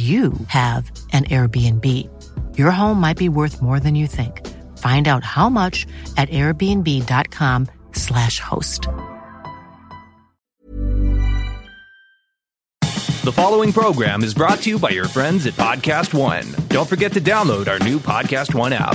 you have an Airbnb. Your home might be worth more than you think. Find out how much at airbnb.com/slash host. The following program is brought to you by your friends at Podcast One. Don't forget to download our new Podcast One app.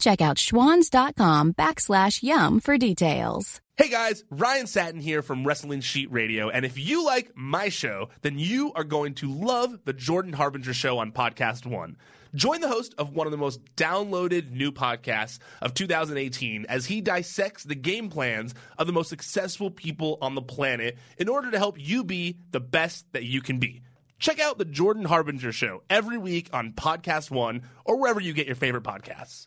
Check out schwans.com backslash yum for details. Hey guys, Ryan Satin here from Wrestling Sheet Radio, and if you like my show, then you are going to love the Jordan Harbinger Show on Podcast One. Join the host of one of the most downloaded new podcasts of 2018 as he dissects the game plans of the most successful people on the planet in order to help you be the best that you can be. Check out the Jordan Harbinger Show every week on Podcast One or wherever you get your favorite podcasts.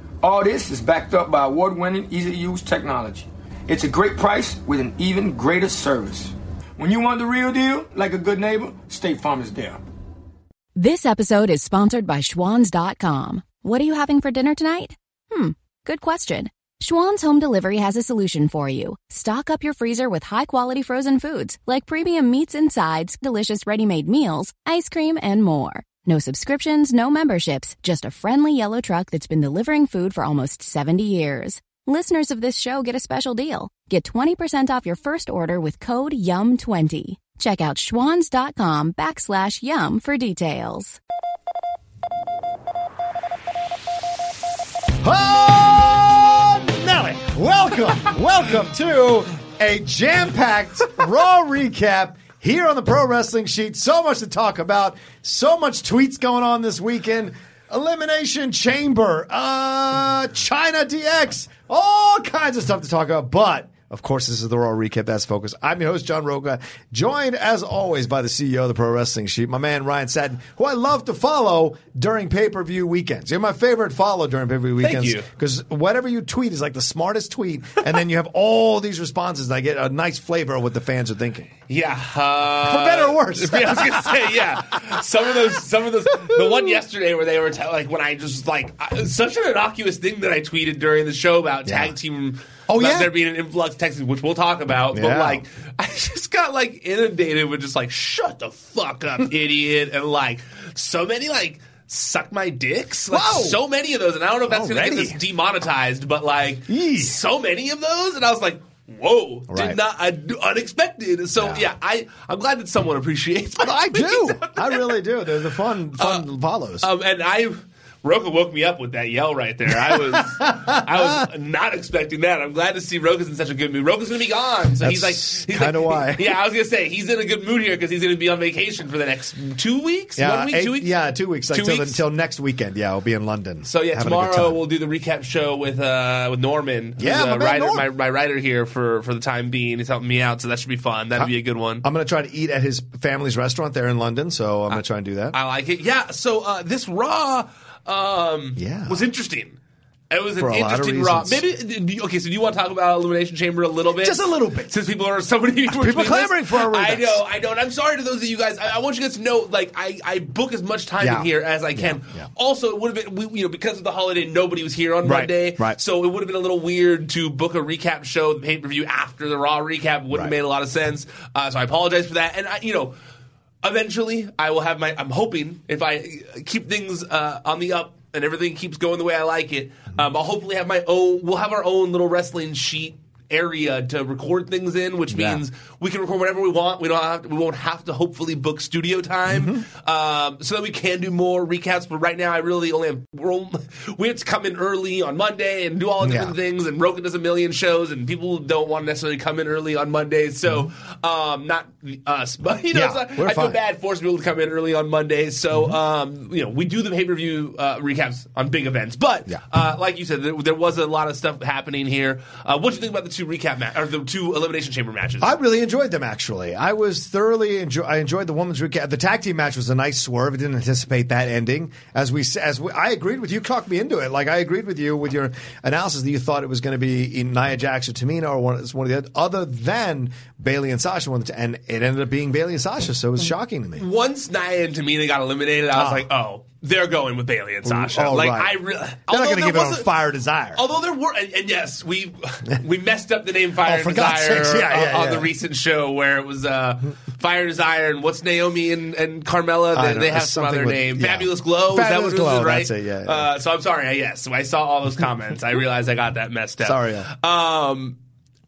All this is backed up by award winning, easy to use technology. It's a great price with an even greater service. When you want the real deal, like a good neighbor, State Farm is there. This episode is sponsored by Schwans.com. What are you having for dinner tonight? Hmm, good question. Schwan's Home Delivery has a solution for you. Stock up your freezer with high quality frozen foods like premium meats and sides, delicious ready made meals, ice cream, and more. No subscriptions, no memberships, just a friendly yellow truck that's been delivering food for almost 70 years. Listeners of this show get a special deal. Get 20% off your first order with code YUM20. Check out schwans.com backslash yum for details. Oh, Nelly, welcome, welcome to a jam-packed Raw recap here on the Pro Wrestling Sheet. So much to talk about, so much tweets going on this weekend. Elimination Chamber, uh, China DX, all kinds of stuff to talk about, but of course, this is the Raw Recap that's focused. I'm your host, John Roca, joined as always by the CEO of the Pro Wrestling Sheet, my man Ryan Satin, who I love to follow during pay per view weekends. You're my favorite follow during pay per view Thank weekends you. because whatever you tweet is like the smartest tweet, and then you have all these responses, and I get a nice flavor of what the fans are thinking. Yeah, uh, For better or worse. yeah, I was gonna say yeah. Some of those, some of those. The one yesterday where they were t- like when I just like I, such an innocuous thing that I tweeted during the show about Yeah. tag team. Oh, yeah. there being an influx of Texans, which we'll talk about. But like, I just got like inundated with just like shut the fuck up, idiot, and like so many like. Suck my dicks, like Whoa. so many of those, and I don't know if that's going to get this demonetized, but like Yee. so many of those, and I was like, "Whoa, Right. did not I, unexpected." So Yeah. yeah, I I'm glad that someone appreciates. My I do. I really do. They're the fun, fun follows. Um, and I, Roka woke me up with that yell right there. I was, I was not expecting that. I'm glad to see Roka's in such a good mood. Roka's going to be gone, so he's like, That's he's kinda like- why. Yeah, I was going to say he's in a good mood here because he's going to be on vacation for the next two weeks. yeah, One week, eight- two weeks. yeah, two weeks. Like Two till, weeks? until next weekend. Yeah, I'll be in London. So yeah, having a good tomorrow we'll do the recap show with uh, with Norman. Yeah, my writer, Norm. my, my writer here for for the time being. He's helping me out, so that should be fun. That'd be a good one. I'm going to try to eat at his family's restaurant there in London, so I'm going to try and do that. I like it. Yeah. So uh, this Raw um, Yeah. was interesting. It was For an interesting Raw. Maybe okay. So do you want to talk about Elimination Chamber a little bit? Just a little bit. since people are so many people, People are tweeting clamoring for a I I know. I know. And I'm sorry to those of you guys. I, I want you guys to know, like, I, I book as much time Yeah. in here as I can. Yeah, yeah. Also, it would have been we, you know because of the holiday, nobody was here on Right, Monday, right. So it would have been a little weird to book a recap show, the pay per view after the Raw recap. Wouldn't Right. have made a lot of sense. Uh, so I apologize for that. And I, you know. Eventually, I will have my. I'm hoping if I keep things uh, on the up and everything keeps going the way I like it, um, I'll hopefully have my own. We'll have our own little wrestling sheet area to record things in, which Yeah. means we can record whatever we want. We don't have. To, we won't have to hopefully book studio time, um, so that we can do more recaps. But right now, I really only have. We're only, we have to come in early on Monday and do all the different Yeah. things. And Roka does a million shows, and people don't want to necessarily come in early on Mondays. So, um, not us, but you know, Mm-hmm. Yeah, it's not- we're I feel bad forcing people to come in early on Mondays. So, Mm-hmm. um, you know, we do the pay per view uh, recaps on big events. But, uh, like you said, there, there was a lot of stuff happening here. Uh, what do you think about the two recap ma- or the two elimination chamber matches? I really enjoyed them. Actually, I was thoroughly enjoy. I enjoyed the women's recap. The tag team match was a nice swerve. I didn't anticipate that ending. As we, as we, I agreed with you. Talked me into it. Like I agreed with you with your analysis that you thought it was going to be Nia Jax or Tamina or one, one of the other, than Bayley and Sasha. One of the- And it ended up being Bayley and Sasha. So it was shocking to me. Once Nia and Tamina got eliminated, I was Ah. like, oh, they're going with Bayley and Sasha. Oh, like, right. I really. They're not going to give it on Fire Desire. Although there were, and, and yes, we we messed up the name Fire Oh, Desire yeah, yeah, on, yeah. the recent show where it was uh, Fire Desire and what's Naomi and, and Carmella? They, they have some other with- name. Fabulous Glow. Fabulous Glow, it was, right? it. Uh, so I'm sorry. I- Yes, I saw all those comments. I realized I got that messed up. Sorry, yeah. Um,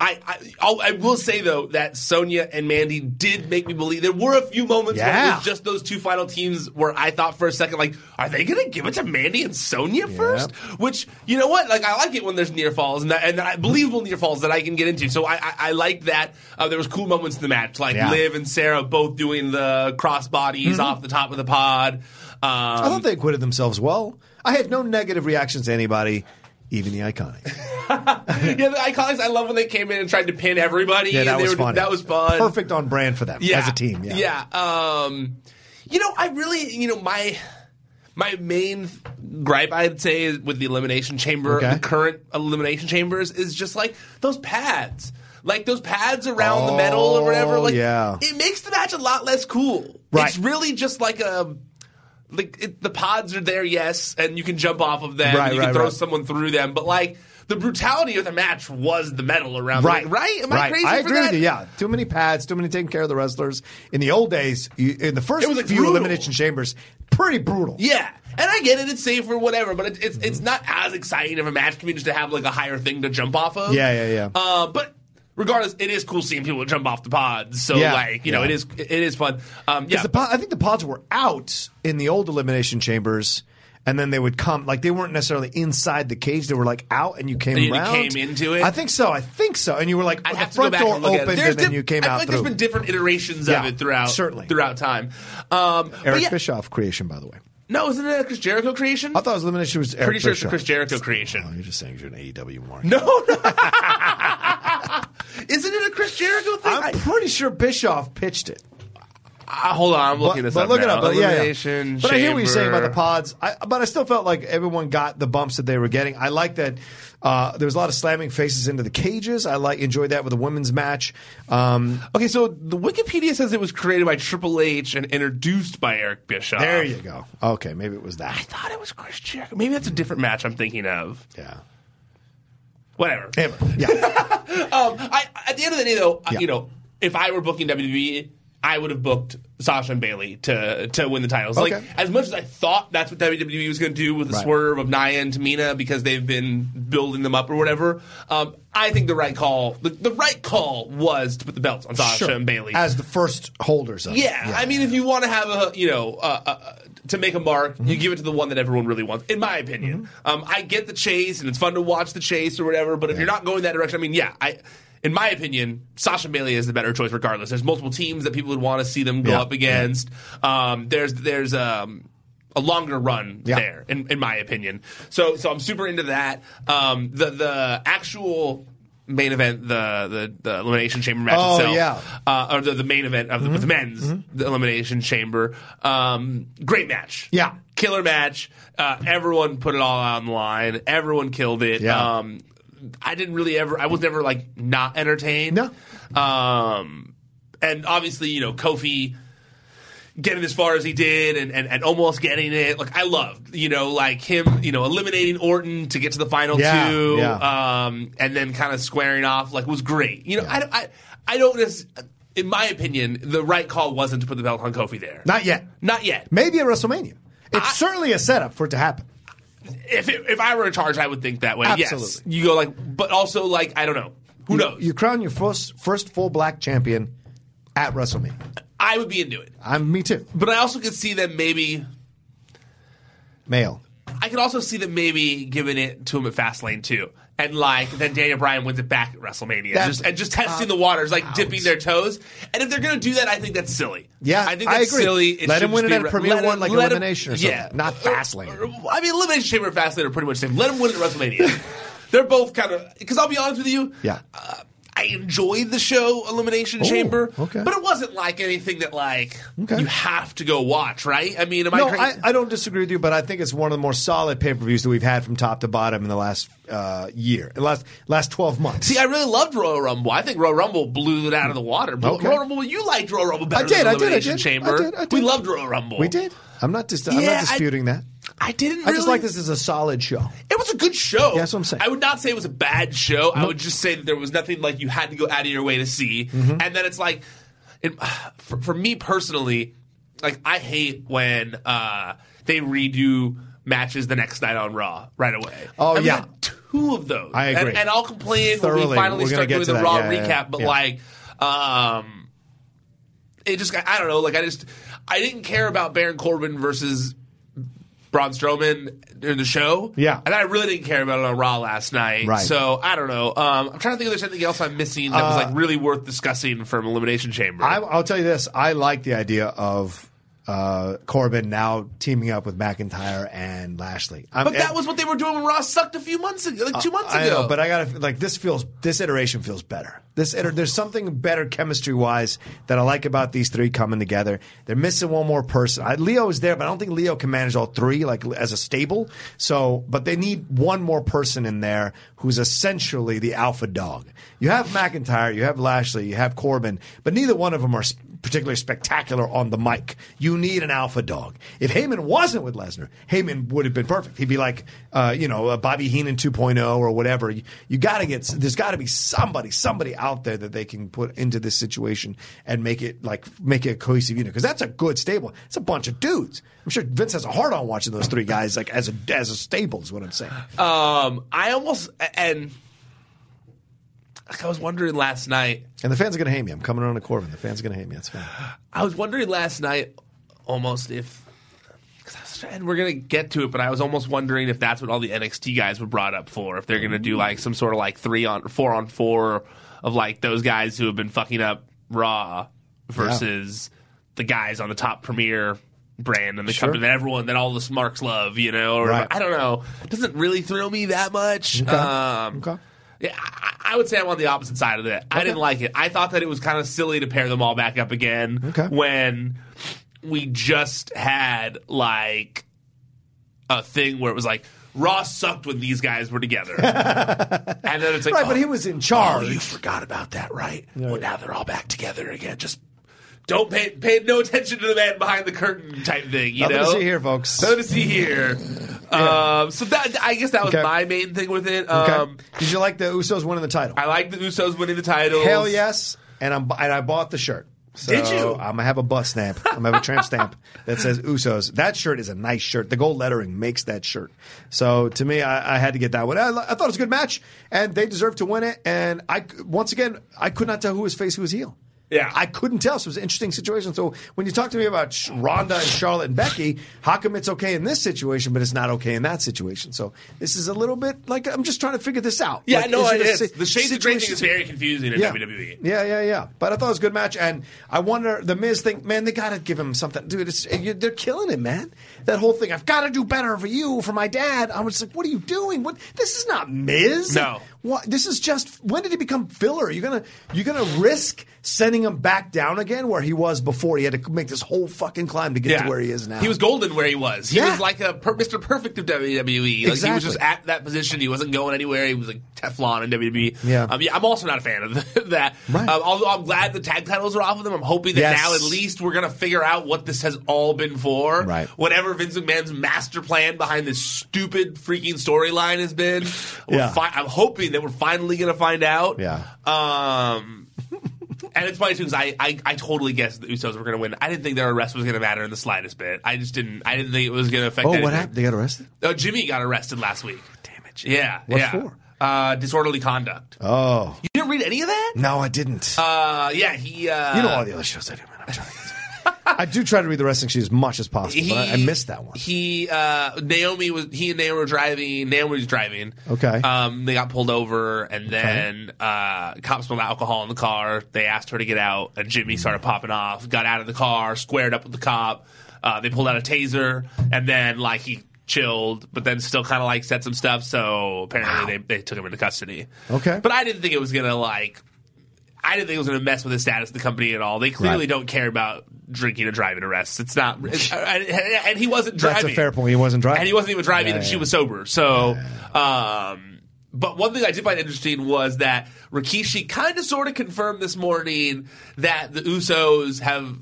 I, I I will say though that Sonya and Mandy did make me believe there were a few moments when it was just those two final teams where I thought for a second like are they going to give it to Mandy and Sonya first? Which you know what like I like it when there's near falls and that, and I, believable near falls that I can get into. So I I, I like that. Uh, there was cool moments in the match like Yeah. Liv and Sarah both doing the cross bodies off the top of the pod. Um, I thought they acquitted themselves well. I had no negative reactions to anybody, even the IIconics. yeah, the IIconics. I love when they came in and tried to pin everybody. Yeah, that was were, fun. That was fun. Perfect on brand for them as a team. Yeah. Um, you know, I really, you know, my my main gripe I'd say with the elimination chamber, Okay. the current elimination chambers, is just like those pads. Like those pads around the metal or whatever. Oh, Like, yeah. it makes the match a lot less cool. Right. It's really just like a. Like it, the pods are there, yes, and you can jump off of them. Right, you can throw right. someone through them, but like the brutality of the match was the metal around. Right, right? Am I right. crazy I for agree that? with you. Yeah, too many pads, too many taking care of the wrestlers. In the old days, you, in the first It was, like, few brutal. elimination chambers, pretty brutal. Yeah, and I get it; it's safe or whatever, but it, it's it's not as exciting of a match to me just to have like a higher thing to jump off of. Yeah, yeah, yeah. Uh, but regardless, it is cool seeing people jump off the pods. So Yeah, like you know, it is it is fun. Um, yeah, pod, I think the pods were out in the old elimination chambers, and then they would come like they weren't necessarily inside the cage; they were like out, and you came And you around. came into it? I think so. I think so. And you were like, I the have to go front door and opened, and then diff- you came I out like there's been different iterations Yeah, of it throughout certainly. throughout time. Um, Eric yeah, Bischoff creation, by the way. no, isn't it a Chris Jericho creation? I thought it was elimination was Eric Pretty sure it's a Chris Jericho Oh, creation. you're just saying you're an AEW mark. No, no. isn't it a Chris Jericho thing? I'm pretty sure Bischoff pitched it. Uh, hold on, I'm looking but, this but up. look it up. But, yeah, yeah. Elimination But I hear what you're saying about the pods. I, but I still felt like everyone got the bumps that they were getting. I like that uh, there was a lot of slamming faces into the cages. I like enjoyed that with the women's match. Um, Okay, so the Wikipedia says it was created by Triple H and introduced by Eric Bischoff. there you go. Okay, maybe it was that. I thought it was Chris Jericho. Maybe that's a different match I'm thinking of. Yeah. Whatever. Hammer. Yeah. Um, I, at the end of the day, though, Yeah. you know, if I were booking WWE, I would have booked Sasha and Bayley to to win the titles. Like as much as I thought that's what WWE was going to do with the Right. swerve of Nia and Tamina because they've been building them up or whatever. Um, I think the right call, the, the right call was to put the belts on Sasha Sure. and Bayley. As the first holders of it. Yeah, I mean, if you want to have a, you know, uh, uh, to make a mark, Mm-hmm. you give it to the one that everyone really wants. In my opinion, um, I get the chase, and it's fun to watch the chase or whatever. But if you're not going that direction, I mean, yeah, I. In my opinion, Sasha Bayley is the better choice, regardless. There's multiple teams that people would want to see them go Yeah. up against. Um, there's there's um, a longer run Yeah. there, in, in my opinion. So so I'm super into that. Um, the the actual main event, the the, the elimination chamber match Oh, itself, yeah. uh, or the, the main event of the, with the men's the elimination chamber. Um, great match, Yeah. killer match. Uh, everyone put it all on the line. Everyone killed it. Yeah. Um, I didn't really ever. I was never like not entertained. No. Um, and obviously, you know, Kofi getting as far as he did and, and, and almost getting it. Like I loved, you know, like him, you know, eliminating Orton to get to the final Yeah, two, yeah. um, and then kind of squaring off. Like was great. You know, I, I I don't. necess- In my opinion, the right call wasn't to put the belt on Kofi there. Not yet. Not yet. Maybe at WrestleMania. It's I- certainly a setup for it to happen. If it, if I were in charge, I would think that way. Yes, Absolutely. you go like, but also like I don't know. Who You- knows? You crown your first first full black champion at WrestleMania. I would be into it, I'm me too. but I also could see them maybe. Male. I could also see them maybe giving it to him at Fastlane too. And like then Daniel Bryan wins it back at WrestleMania, That- just, and just testing the waters, like dipping their toes. And if they're gonna do that, I think that's silly. Yeah, I think I that's agree. silly. It Let should him win just it be at re- Premier let One, like let him- Elimination or something. Yeah, Not Fastlane. Or- I mean, Elimination Chamber and Fastlane are pretty much the same. Let him win it at WrestleMania. they're both kind of because I'll be honest with you. Yeah. Uh, I enjoyed the show Elimination Oh, Chamber, okay. but it wasn't like anything that like Okay. you have to go watch, right? I mean, am No, I crazy? I, I don't disagree with you, but I think it's one of the more solid pay per views that we've had from top to bottom in the last uh, year, last last twelve months. See, I really loved Royal Rumble. I think Royal Rumble blew it out of the water. But Okay. Royal Rumble, you liked Royal Rumble better I did, than I did, I Elimination did, Chamber. I did, I did. We loved Royal Rumble. we did. I'm not dis- I'm Yeah, not I- disputing that. I didn't. I just like this as a solid show. It was a good show. Yeah, that's what I'm saying. I would not say it was a bad show. I would just say that there was nothing like you had to go out of your way to see. Mm-hmm. And then it's like, it, for, for me personally, like I hate when uh, they redo matches the next night on Raw right away. Oh, And yeah. two of those. I agree. And, and I'll complain when we finally We're start doing the that. Raw Yeah, recap. yeah. But like, um, it just I don't know. Like I just I didn't care about Baron Corbin versus Braun Strowman during the show. Yeah. and I really didn't care about it on Raw last night. Right. So I don't know. Um, I'm trying to think if there's anything else I'm missing that was like really worth discussing from Elimination Chamber. Uh, I, I'll tell you this: I like the idea of uh, Corbin now teaming up with McIntyre and Lashley. I'm- but that was what they were doing when Raw sucked a few months ago, like two months Uh, I ago. know, but I gotta like this feels this iteration feels better. This iter- there's something better chemistry wise that I like about these three coming together. They're missing one more person. I, Lio is there, but I don't think Lio can manage all three like as a stable. So, but they need one more person in there who's essentially the alpha dog. You have McIntyre, you have Lashley, you have Corbin, but neither one of them are particularly spectacular on the mic. You need an alpha dog. If Heyman wasn't with Lesnar, Heyman would have been perfect. He'd be like, uh, you know, uh, Bobby Heenan 2.0 or whatever. You, you got to get, there's got to be somebody, somebody out there that they can put into this situation and make it like, make it a cohesive unit. Because that's a good stable. It's a bunch of dudes. I'm sure Vince has a hard on watching those three guys like as a, as a stable is what I'm saying. um, I almost and I was wondering last night. And the fans are going to hate me. I'm coming around to Corbin. The fans are going to hate me. That's fine. I was wondering last night almost if and we're gonna get to it, but I was almost wondering if that's what all the NXT guys were brought up for. If they're gonna do like some sort of like three on four on four of like those guys who have been fucking up Raw versus the guys on the top premier brand and the Sure. company that everyone that all the smarks love, you know. Or Right. I don't know. It doesn't really thrill me that much. Um, Okay. Yeah, I, I would say I'm on the opposite side of that. I didn't like it. I thought that it was kind of silly to pair them all back up again Okay. when we just had like a thing where it was like Raw sucked when these guys were together, and then it's like, Right, but oh, he was in Oh, charge. you forgot about that, right? Well, now they're all back together again. Just don't pay pay no attention to the man behind the curtain type thing. You Nothing to know, see here, folks. Nothing to see here. Um, so that I guess that was Okay. my main thing with it. Okay. Um, Did you like the Usos winning the title? I like the Usos winning the title. Hell yes, and I'm and I bought the shirt. So Did you? I'm gonna have a bus stamp. I'm gonna have a tramp stamp that says Usos. That shirt is a nice shirt. The gold lettering makes that shirt. So to me, I, I had to get that one. I, I thought it was a good match, and they deserved to win it. And I once again, I could not tell who was face, who was heel. Yeah. I couldn't tell. So it was an interesting situation. So when you talk to me about Ronda and Charlotte and Becky, how come it's okay in this situation, but it's not okay in that situation? So this is a little bit like I'm just trying to figure this out. Yeah, Like, no, it is. The shades of gray thing is very confusing in yeah. WWE. Yeah, yeah, yeah. But I thought it was a good match, and I wonder the Miz thing. Man, they got to give him something, dude. It's, you, they're killing it, man. That whole thing. I've got to do better for you, for my dad. I was like, what are you doing? What? This is not Miz. No. What? This is just. When did he become filler? You're gonna you're gonna risk sending him back down again where he was before. He had to make this whole fucking climb to get to where he is now. He was golden where he was. He Yeah. was like a per- Mr. Perfect of WWE. Like he was just at that position. He wasn't going anywhere. He was like Teflon in WWE. Yeah. Um, yeah I'm also not a fan of that. Right. Um, although I'm glad the tag titles are off of them. I'm hoping that Yes. now at least we're gonna figure out what this has all been for. Right. Whatever Vince McMahon's master plan behind this stupid freaking storyline has been. Yeah. fi- I'm hoping that we're finally gonna find out. Yeah. Um. And it's funny too because I, I I totally guessed the Usos were going to win. I didn't think their arrest was going to matter in the slightest bit. I just didn't. I didn't think it was going to affect. Oh, anything. what happened? They got arrested. Oh, Jimmy got arrested last week. Damn it. Yeah, What yeah. for? Uh, disorderly conduct. Oh You didn't read any of that? no, I didn't. Uh, yeah, he. Uh, you know all the other shows I do, man. I'm trying to. I do try to read the wrestling sheet as much as possible, but I, I missed that one. He uh, Naomi was he and Naomi were driving. Naomi was driving. Okay. Um, they got pulled over, and then uh, cops smelled alcohol in the car. They asked her to get out, and Jimmy started popping off. Got out of the car, squared up with the cop. Uh, they pulled out a taser, and then like he chilled, but then still kind of like said some stuff. So apparently they they took him into custody. Okay. But I didn't think it was gonna like. I didn't think it was going to mess with the status of the company at all. They clearly Right. don't care about drinking and driving arrests. It's not, it's, and, he wasn't driving. That's a fair point. He wasn't driving. And he wasn't even driving, Yeah, and she was sober. So, um, but one thing I did find interesting was that Rikishi kind of sort of confirmed this morning that the Usos have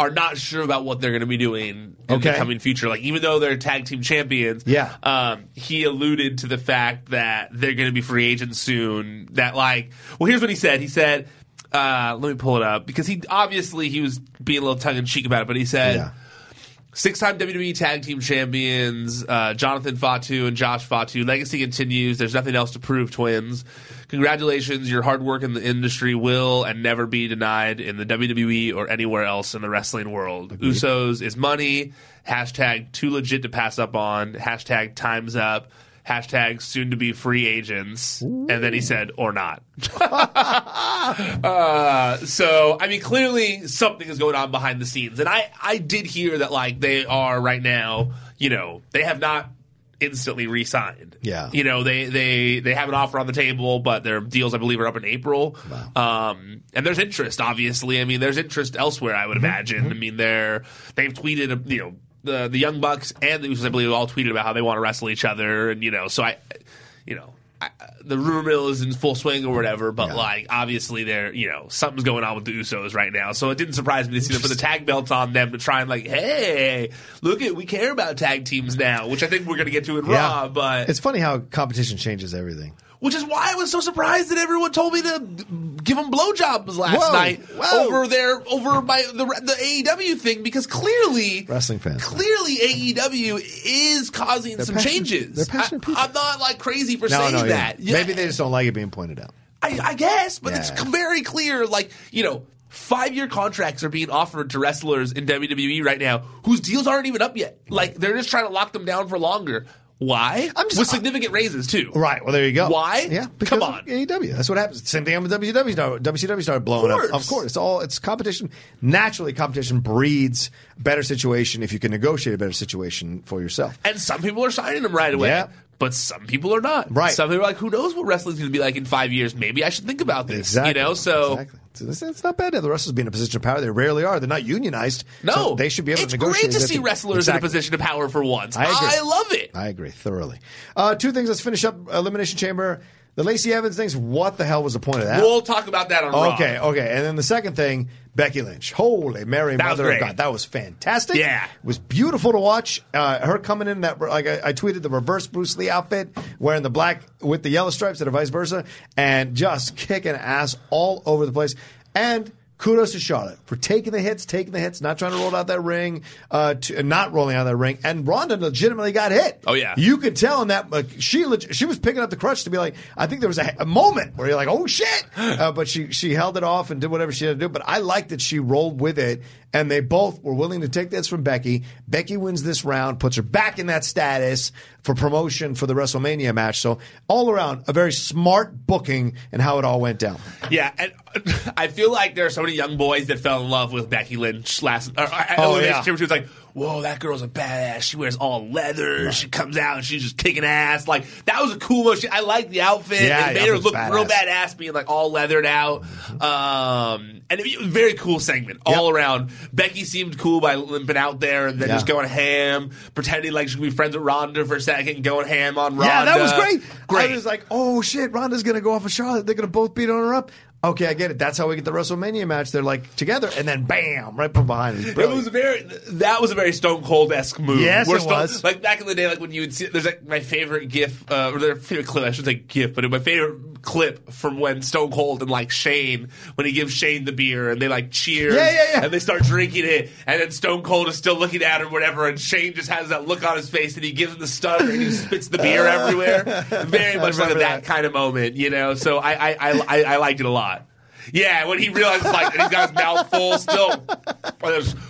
are not sure about what they're going to be doing in Okay. the coming future. Like even though they're tag team champions, Yeah. um, he alluded to the fact that they're going to be free agents soon. That like, well, here's what he said. He said, uh, let me pull it up because he obviously he was being a little tongue in cheek about it, but he said. Yeah. Six-time WWE Tag Team Champions uh, Jonathan Fatu and Josh Fatu. Legacy continues. There's nothing else to prove, twins. Congratulations. Your hard work in the industry will and never be denied in the WWE or anywhere else in the wrestling world. Usos is money. Hashtag too legit to pass up on. Hashtag time's up. Hashtag soon to be free agents. And then he said, or not. Uh, so I mean, clearly something is going on behind the scenes, and I I did hear that like they are right now. You know, they have not instantly re-signed. Yeah. you know they they they have an offer on the table, but their deals I believe are up in April. Um, and there's interest, obviously. I mean, there's interest elsewhere. I would imagine. I mean, they're they've tweeted, you know. The, the Young Bucks and the Usos, I believe, all tweeted about how they want to wrestle each other, and you know, so I, you know, I, the rumor mill is in full swing or whatever, but Yeah. like obviously there, you know, something's going on with the Usos right now. So it didn't surprise me to see them put the tag belts on them to try and like, hey, look at we care about tag teams now, which I think we're gonna get to in Raw, but it's funny how competition changes everything. Which is why I was so surprised that everyone told me to give them blowjobs last Whoa, night whoa. over there over my the the AEW thing because clearly Wrestling fans. Clearly, AEW is causing They're some changes. they're passionate I. I'm not like crazy for No, saying no, that. Yeah. Maybe they just don't like it being pointed out. I, I guess, but Yeah. it's very clear. Like you know, Five year contracts are being offered to wrestlers in WWE right now whose deals aren't even up yet. Like they're just trying to lock them down for longer. Why? I'm just- with significant raises too. Right. Well, there you go. Why? Yeah. Because Come on. AEW. That's what happens. Same thing with WCW. started- WCW started blowing Of up. Of course. It's all it's competition. Naturally, competition breeds better situation if you can negotiate a better situation for yourself. And some people are signing them right away. Yeah. But some people are not. Right. Some people are like, who knows what wrestling's going to be like in five years? Maybe I should think about this. Exactly. You know, so exactly. It's, it's not bad to have the wrestlers be in a position of power. They rarely are. They're not unionized. no, so they should be able it's to negotiate. great to see wrestlers Exactly. in a position of power for once. I agree. love it. I agree thoroughly. Uh, two things. Let's finish up Elimination Chamber. The Lacey Evans things. What the hell was the point of that? We'll talk about that on Raw. Okay, okay. And then the second thing, Becky Lynch. Holy Mary, That was Mother of great. God. That was fantastic. Yeah. It was beautiful to watch. Uh, her coming in that, like I, I tweeted the reverse Bruce Lee outfit, wearing the black with the yellow stripes of vice versa, and just kicking ass all over the place. And kudos to Charlotte for taking the hits, taking the hits, not trying to roll out that ring, uh, to, not rolling out that ring. And Ronda legitimately got hit. Oh, yeah. You could tell in that like, she leg- she was picking up the crutch to be like, I think there was a, a moment where you're like, oh shit, uh, but she she held it off and did whatever she had to do. But I like that she rolled with it, and they both were willing to take this from Becky. Becky wins this round, puts her back in that status for promotion for the WrestleMania match. So all around, a very smart booking and how it all went down. Yeah, and I feel like there are so many young boys that fell in love with Becky Lynch last. Or, or, Oh, yeah. She was like, "Whoa, that girl's a badass. She wears all leather. She comes out and she's just kicking ass. Like that was a cool motion. I liked the outfit. Yeah, it made her look was real badass. badass, being like all leathered out. Um, and it was a very cool segment all Yep. around. Becky seemed cool by limping out there and then Yeah. just going ham, pretending like she could be friends with Ronda for a second, going ham on Ronda. Yeah, that was great. Great. I was like, oh shit, Ronda's gonna go off of Charlotte. They're gonna both beat on her up. Okay, I get it. That's how we get the WrestleMania match. They're like together, and then bam, right from behind. It was, It was very that was a very Stone Cold esque move. Yes, Where it Stone- was. Like back in the day, like when you would see, there's like my favorite GIF uh, or their favorite clip. I should say GIF, but my favorite clip from when Stone Cold and like Shane when he gives Shane the beer and they like cheer, Yeah, yeah, yeah. and they start drinking it, and then Stone Cold is still looking at him, whatever, and Shane just has that look on his face, and he gives him the Stunner and he spits the beer everywhere. Very much like that, that. kind of moment, you know. So I, I I I liked it a lot. Yeah, when he realizes like he's got his mouth full still.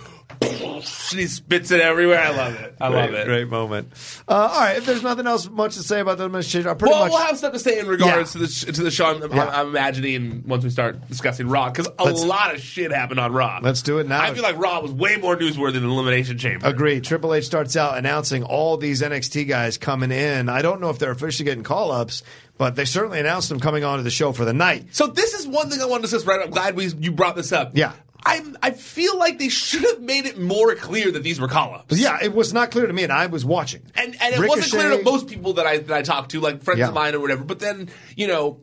and he spits it everywhere. I love it. I love it. Great moment. Uh, all right, if there's nothing else much to say about the administration, I pretty Well, much. we'll have stuff to say in regards Yeah. to the to the show. I'm, Yeah. I'm imagining once we start discussing Raw because a Let's- lot of shit happened on Raw. Let's do it now. I feel like Raw was way more newsworthy than Elimination Chamber. Agreed. Triple H starts out announcing all these NXT guys coming in. I don't know if they're officially getting call ups, but they certainly announced them coming onto the show for the night. So this is one thing I wanted to discuss. Right, I'm glad we you brought this up. Yeah. I I feel like they should have made it more clear that these were call-ups. Yeah, it was not clear to me, and I was watching. and and it wasn't clear to most people that I that I talked to, like friends Yeah. of mine or whatever. But then you know.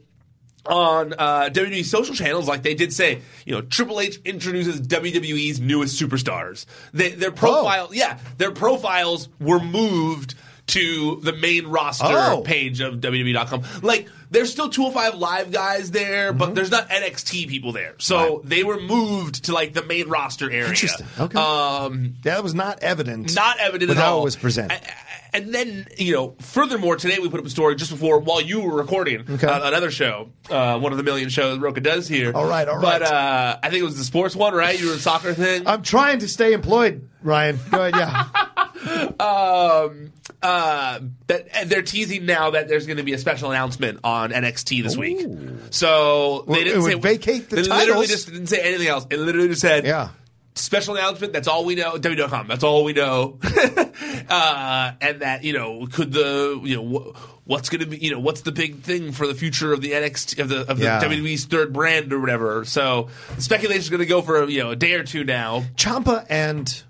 On uh, WWE social channels, like they did say, you know, Triple H introduces WWE's newest superstars. They, their profile, yeah, their profiles were moved to the main roster Oh. page of WWE.com. Like, there's still 205 Live guys there, but there's not NXT people there. So Mm-hmm. Right. they were moved to like the main roster area. Interesting. Okay. Um, Yeah, That was not evident. not evident at all. it was presented. A- And then, you know, furthermore, today we put up a story just before while you were recording Okay. uh, another show, uh, one of the million shows Roka does here. All right, all But uh, I think it was the sports one, right? You were a soccer thing. I'm trying to stay employed, Ryan. Go ahead, yeah. um, uh, that they're teasing now that there's going to be a special announcement on NXT this week. So they Well, didn't say vacate the They literally just didn't say anything else. It literally just said, Yeah. Special announcement. That's all we know. WWE.com. That's all we know. uh, and that you know, could the you know wh- what's going to be you know what's the big thing for the future of the NXT of the of the Yeah. WWE's third brand or whatever. So speculation is going to go for you know a day or two now. Ciampa and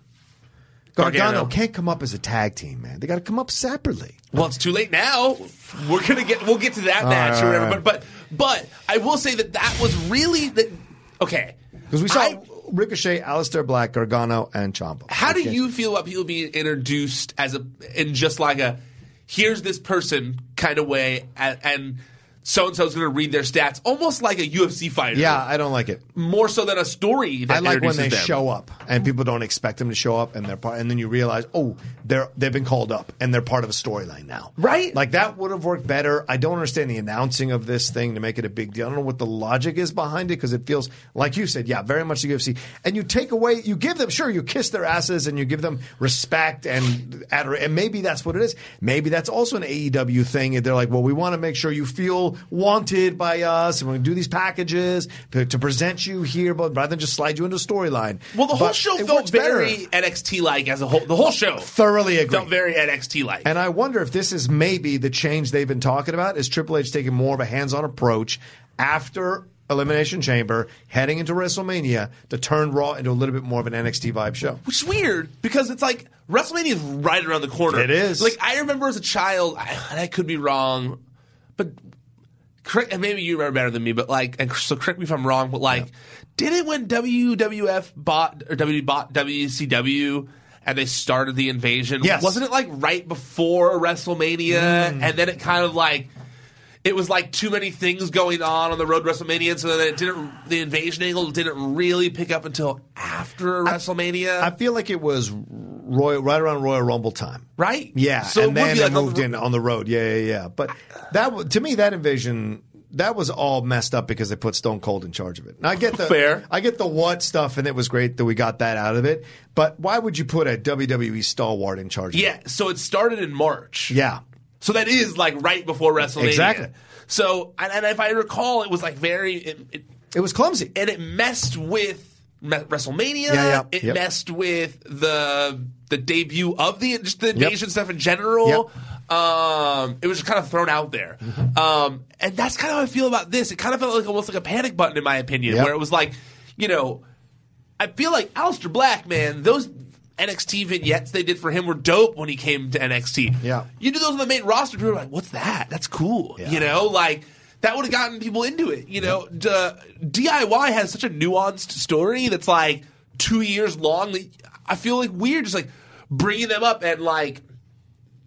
Gargano, Gargano. can't come up as a tag team, man. They got to come up separately. Well, it's too late now. We're gonna get we'll get to that match right, or whatever. all right. But but but I will say that that was really the okay Because we saw I- Ricochet, Aleister Black, Gargano, and Ciampa. How do you feel about people being introduced as a in just like a here's this person kind of way and, and so and so's going to read their stats, almost like a UFC fighter. Yeah, I don't like it. more so than a story. That I like when they them. show up and people don't expect them to show up and they're part, and then you realize, oh, they're they've been called up and they're part of a storyline now. Right. Like that would have worked better. I don't understand the announcing of this thing to make it a big deal. I don't know what the logic is behind it because it feels like you said, yeah, very much the UFC. And you take away, you give them, sure, you kiss their asses and you give them respect and ador- and maybe that's what it is. Maybe that's also an AEW thing. And they're like, well, we want to make sure you feel wanted by us, and we're going to do these packages to, to present you here, but rather than just slide you into a storyline. Well, the whole But show felt very NXT like as a whole. The whole show Thoroughly agree. felt very NXT like. And I wonder if this is maybe the change they've been talking about is Triple H taking more of a hands-on approach after Elimination Chamber, heading into WrestleMania to turn Raw into a little bit more of an NXT vibe show. Which is weird because it's like WrestleMania is right around the corner. It is. Like I remember as a child, I, and I could be wrong, but maybe you remember better than me. But like, and so correct me if I'm wrong. But like, did it when WWF bought or W bought WCW? And they started the invasion. Yes. Wasn't it like right before WrestleMania? Mm. And then it kind of like it was like too many things going on on the road to WrestleMania, so then it didn't. The invasion angle didn't really pick up until after WrestleMania. I feel like it was Royal, right around Royal Rumble time. right? Yeah, So and then like moved the- in on the road. Yeah, yeah, yeah. But that to me, that invasion that was all messed up because they put Stone Cold in charge of it. Now I get the Fair. I get the what stuff, and it was great that we got that out of it. But why would you put a WWE stalwart in charge? of Yeah, it? so it started in March. yeah. So that is like right before WrestleMania. Exactly. So, and, and if I recall, it was like very, it, it, It was clumsy. and it messed with WrestleMania. Yeah, yeah. It Yep. messed with the the debut of the just the invasion stuff in general. Um, it was just kind of thrown out there, Mm-hmm. um, and that's kind of how I feel about this. It kind of felt like almost like a panic button, in my opinion, Yep. where it was like, you know, I feel like Aleister Black, man, those NXT vignettes they did for him were dope when he came to NXT. Yeah. You do those on the main roster, people are like, what's that? That's cool. You know, like that would have gotten people into it. You know, D- DIY has such a nuanced story that's like two years long. that I feel like weird just like bringing them up and like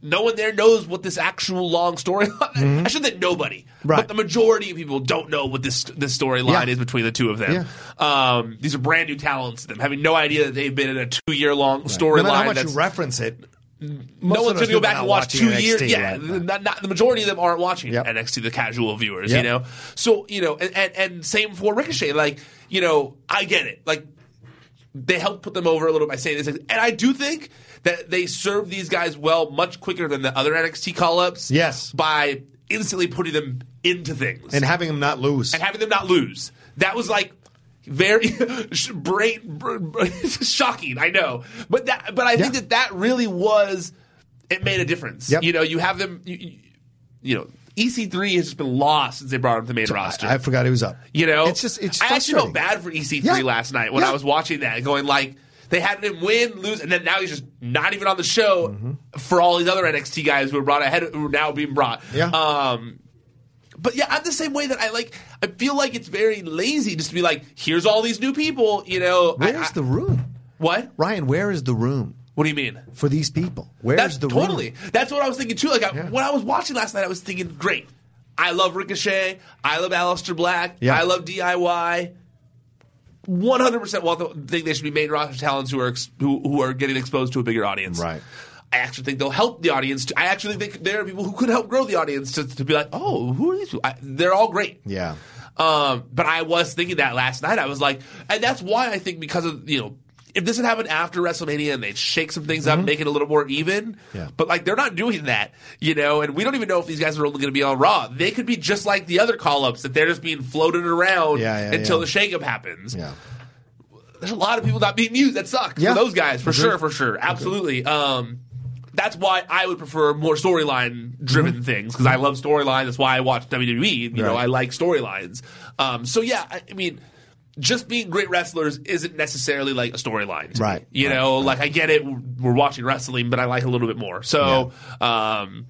no one there knows what this actual long story. I should say nobody, Mm-hmm. Right. but the majority of people don't know what this this storyline Yeah. is between the two of them. Um, these are brand new talents to them, having no idea that they've been in a two year long No matter how storyline. much that's you reference it, no most of one's going to go back and watch two NXT, years. Yeah, right. the- not, not, the majority of them aren't watching Yep. NXT, the casual viewers. Yep. You know, so you know, and, and and same for Ricochet. Like you know, I get it. Like they helped put them over a little by saying this, and I do think that they serve these guys well much quicker than the other NXT call ups. Yes. by instantly putting them into things and having them not lose. and having them not lose. That was like very brain br- br- shocking. I know, but that but I think Yeah. that that really was it made a difference. Yep. You know, you have them. You, you- know, EC3 has just been lost since they brought him to the main roster. I, I forgot he was up. you know, it's just it's I actually felt bad for EC3 Yeah. last night when Yeah. I was watching that, going like. They had him win, lose, and then now he's just not even on the show Mm-hmm. for all these other NXT guys who were brought ahead, who are now being brought. Yeah. Um, but yeah, I'm the same way that I like. I feel like it's very lazy just to be like, here's all these new people. You know, Where's I- the room, what? Ryan? Where is the room What do you mean? for these people? Where's That's the totally. room? That's what I was thinking too. Like I, Yeah. when I was watching last night, I was thinking, great. I love Ricochet. I love Aleister Black. Yeah. I love DIY. One hundred percent. Well, I think they should be main roster talents who are ex- who, who are getting exposed to a bigger audience. Right. I actually think they'll help the audience. To, I actually think there are people who could help grow the audience to, to be like, oh, who are these? People? I, they're all great. Yeah. Um, but I was thinking that last night. I was like, and that's why I think because of you know, if this had happened after WrestleMania and they'd shake some things up, make it a little more even. Mm-hmm. Yeah. But like they're not doing that, you know, and we don't even know if these guys are only going to be on Raw. They could be just like the other call ups that they're just being floated around Yeah, yeah, until the shakeup happens. Yeah. There's a lot of people not being used. That sucks Yeah. for those guys, for Agreed. sure, for sure, absolutely. Um, that's why I would prefer more storyline driven things because I love storyline. That's why I watch WWE. You know, Mm-hmm. I like storylines. Um, so yeah, I, I mean, just being great wrestlers isn't necessarily like a storyline. Right, You right, know, like I get it. We're watching wrestling, but I like a little bit more. So, um,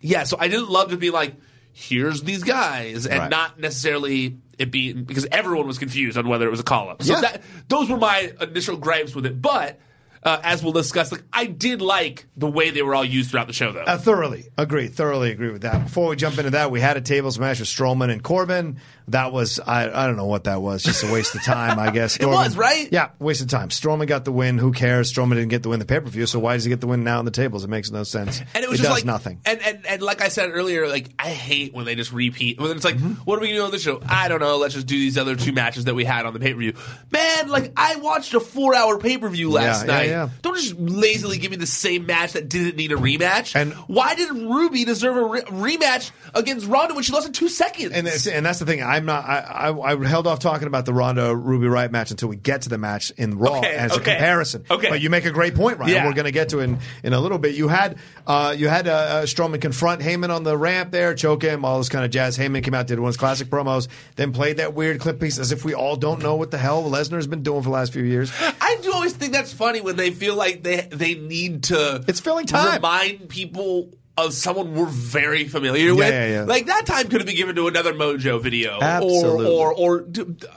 yeah. So I didn't love to be like, here's these guys, and Right. not necessarily it being because everyone was confused on whether it was a call up. So Yeah. that those were my initial gripes with it, but. Uh, as we'll discuss. Like I did like the way they were all used throughout the show, though. Uh, thoroughly agree. Thoroughly agree with that. Before we jump into that, we had a tables match with Strowman and Corbin. That was I, I don't know what that was. Just a waste of time, I guess. It was, right? Yeah, waste of time. Strowman got the win. Who cares? Strowman didn't get the win the pay per view. So why does he get the win now in the tables? It makes no sense. And it was does just like nothing. And, and and like I said earlier, like I hate when they just repeat. When it's like, Mm-hmm. what are we gonna do on the show? I don't know. Let's just do these other two matches that we had on the pay per view. Man, like I watched a four hour pay per view last Yeah, yeah, night. Yeah. Don't just lazily give me the same match that didn't need a rematch. And- why did Ruby deserve a re- rematch against Ronda when she lost in two seconds? And that's, and that's the thing. I'm not. I, I, I held off talking about the Ronda Ruby Riott match until we get to the match in Raw Okay, as okay. a comparison. Okay. But you make a great point, Ryan. Yeah. We're going to get to it in, in a little bit. You had uh, you had uh, uh, Strowman confront Heyman on the ramp there, choke him, all this kind of jazz. Heyman came out, did one of his classic promos, then played that weird clip piece as if we all don't know what the hell Lesnar's been doing for the last few years. I do always think that's funny when they feel like they they need to. It's filling time. Remind people of someone we're very familiar with. yeah, yeah. Like that time could have been given to another Mojo video, Absolutely. or or or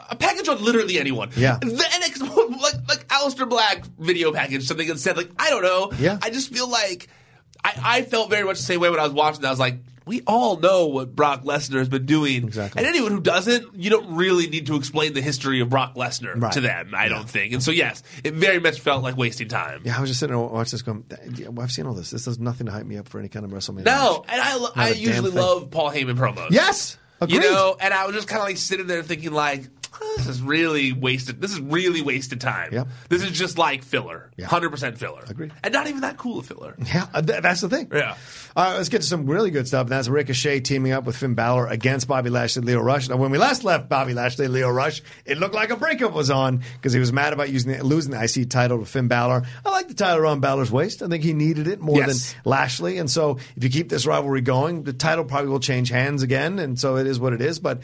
a package on literally anyone. Yeah. the NX like like Aleister Black video package, something instead. Like I don't know. Yeah. I just feel like I, I felt very much the same way when I was watching. that. I was like. We all know what Brock Lesnar has been doing. Exactly. And anyone who doesn't, you don't really need to explain the history of Brock Lesnar Right. to them, I don't think. And so, yes, it very much felt like wasting time. Yeah, I was just sitting there watching this going, I've seen all this. This does nothing to hype me up for any kind of WrestleMania. No, match. and I, Not I usually love Paul Heyman promos. Yes. Agreed. You know, and I was just kind of like sitting there thinking, like, "Oh, this is really wasted. This is really wasted time. Yep. This is just like filler. Yeah. 100% filler. Agreed. And not even that cool a filler. Yeah, uh, th- that's the thing. Yeah. All right, let's get to some really good stuff. And that's Ricochet teaming up with Finn Balor against Bobby Lashley, Lio Rush. Now, when we last left Bobby Lashley, Lio Rush, it looked like a breakup was on because he was mad about using the, losing the IC title to Finn Balor. I like the title around Balor's waist. I think he needed it more Yes. than Lashley. And so, if you keep this rivalry going, the title probably will change hands again. And so, it is what it is. But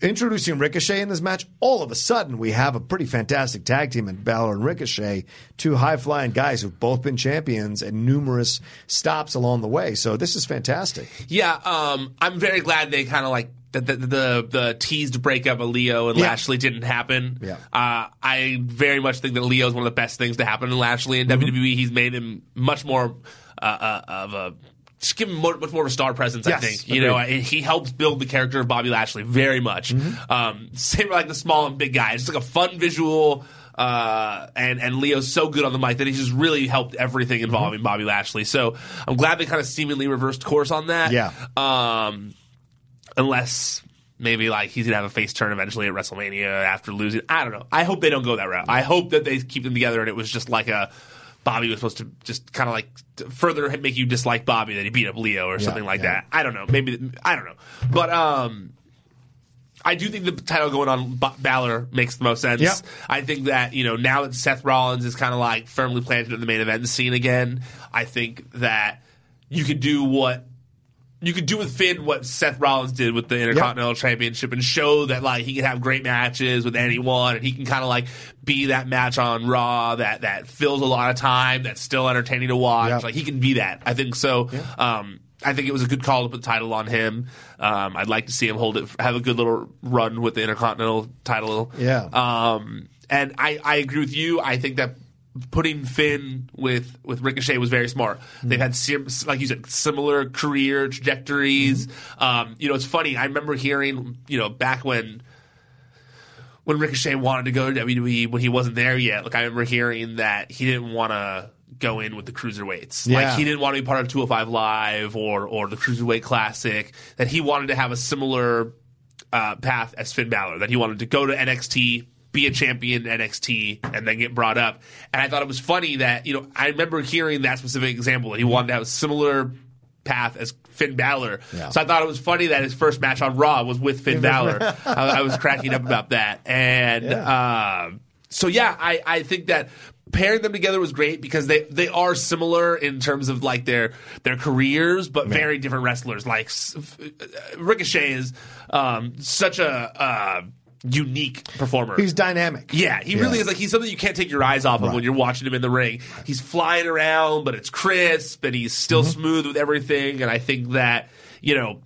introducing Ricochet in this match, all of a sudden we have a pretty fantastic tag team in Balor and Ricochet, two high flying guys who've both been champions and numerous stops along the way. So this is fantastic. Yeah, um, I'm very glad they kind of like the, the the the teased breakup of Lio and Yeah. Lashley didn't happen. Yeah. Uh, I very much think that Lio is one of the best things to happen to Lashley in Mm-hmm. WWE. He's made him much more uh, uh, of a just give him more, much more of a star presence. I Yes, think you know. Mm-hmm. he helps build the character of Bobby Lashley very much. Um, same with, like the small and big guys. It's like a fun visual. Uh, and and Lio's so good on the mic that he's just really helped everything Mm-hmm. involving Bobby Lashley. So I'm glad they kind of seemingly reversed course on that. Yeah. Um, unless maybe like he's gonna have a face turn eventually at WrestleMania after losing. I don't know. I hope they don't go that route. I hope that they keep them together and it was just like a Bobby was supposed to just kind of like further make you dislike Bobby that he beat up Lio or something like yeah. that. I don't know. Maybe I don't know. But um. I do think the title going on B- Balor makes the most sense. Yep. I think that you know now that Seth Rollins is kind of like firmly planted in the main event scene again, I think that you could do what you could do with Finn what Seth Rollins did with the Intercontinental Championship and show that like he can have great matches with anyone and he can kind of like be that match on Raw that that fills a lot of time that's still entertaining to watch. Yep. Like he can be that. I think so. Um, I think it was a good call to put the title on him. Um, I'd like to see him hold it, have a good little run with the Intercontinental title. Yeah. Um, and I, I agree with you. I think that putting Finn with with Ricochet was very smart. They've had sim- like you said similar career trajectories. Um, you know, it's funny. I remember hearing you know back when when Ricochet wanted to go to WWE when he wasn't there yet. Like I remember hearing that he didn't want to go in with the cruiserweights. Yeah. Like he didn't want to be part of 205 Live or or the Cruiserweight Classic. That he wanted to have a similar uh, path as Finn Balor. That he wanted to go to NXT. Be a champion in NXT and then get brought up. And I thought it was funny that, you know, I remember hearing that specific example that he wanted to have a similar path as Finn Balor. Yeah. So I thought it was funny that his first match on Raw was with Finn Balor. I, I was cracking up about that. And um, so, yeah, I, I think that pairing them together was great because they, they are similar in terms of like their their careers, but very different wrestlers. Like Ricochet is um, such a uh, unique performer. He's dynamic. Yeah, he really is like he's something you can't take your eyes off of when you're watching him in the ring. He's flying around, but it's crisp and he's still Mm-hmm. smooth with everything. And I think that you know.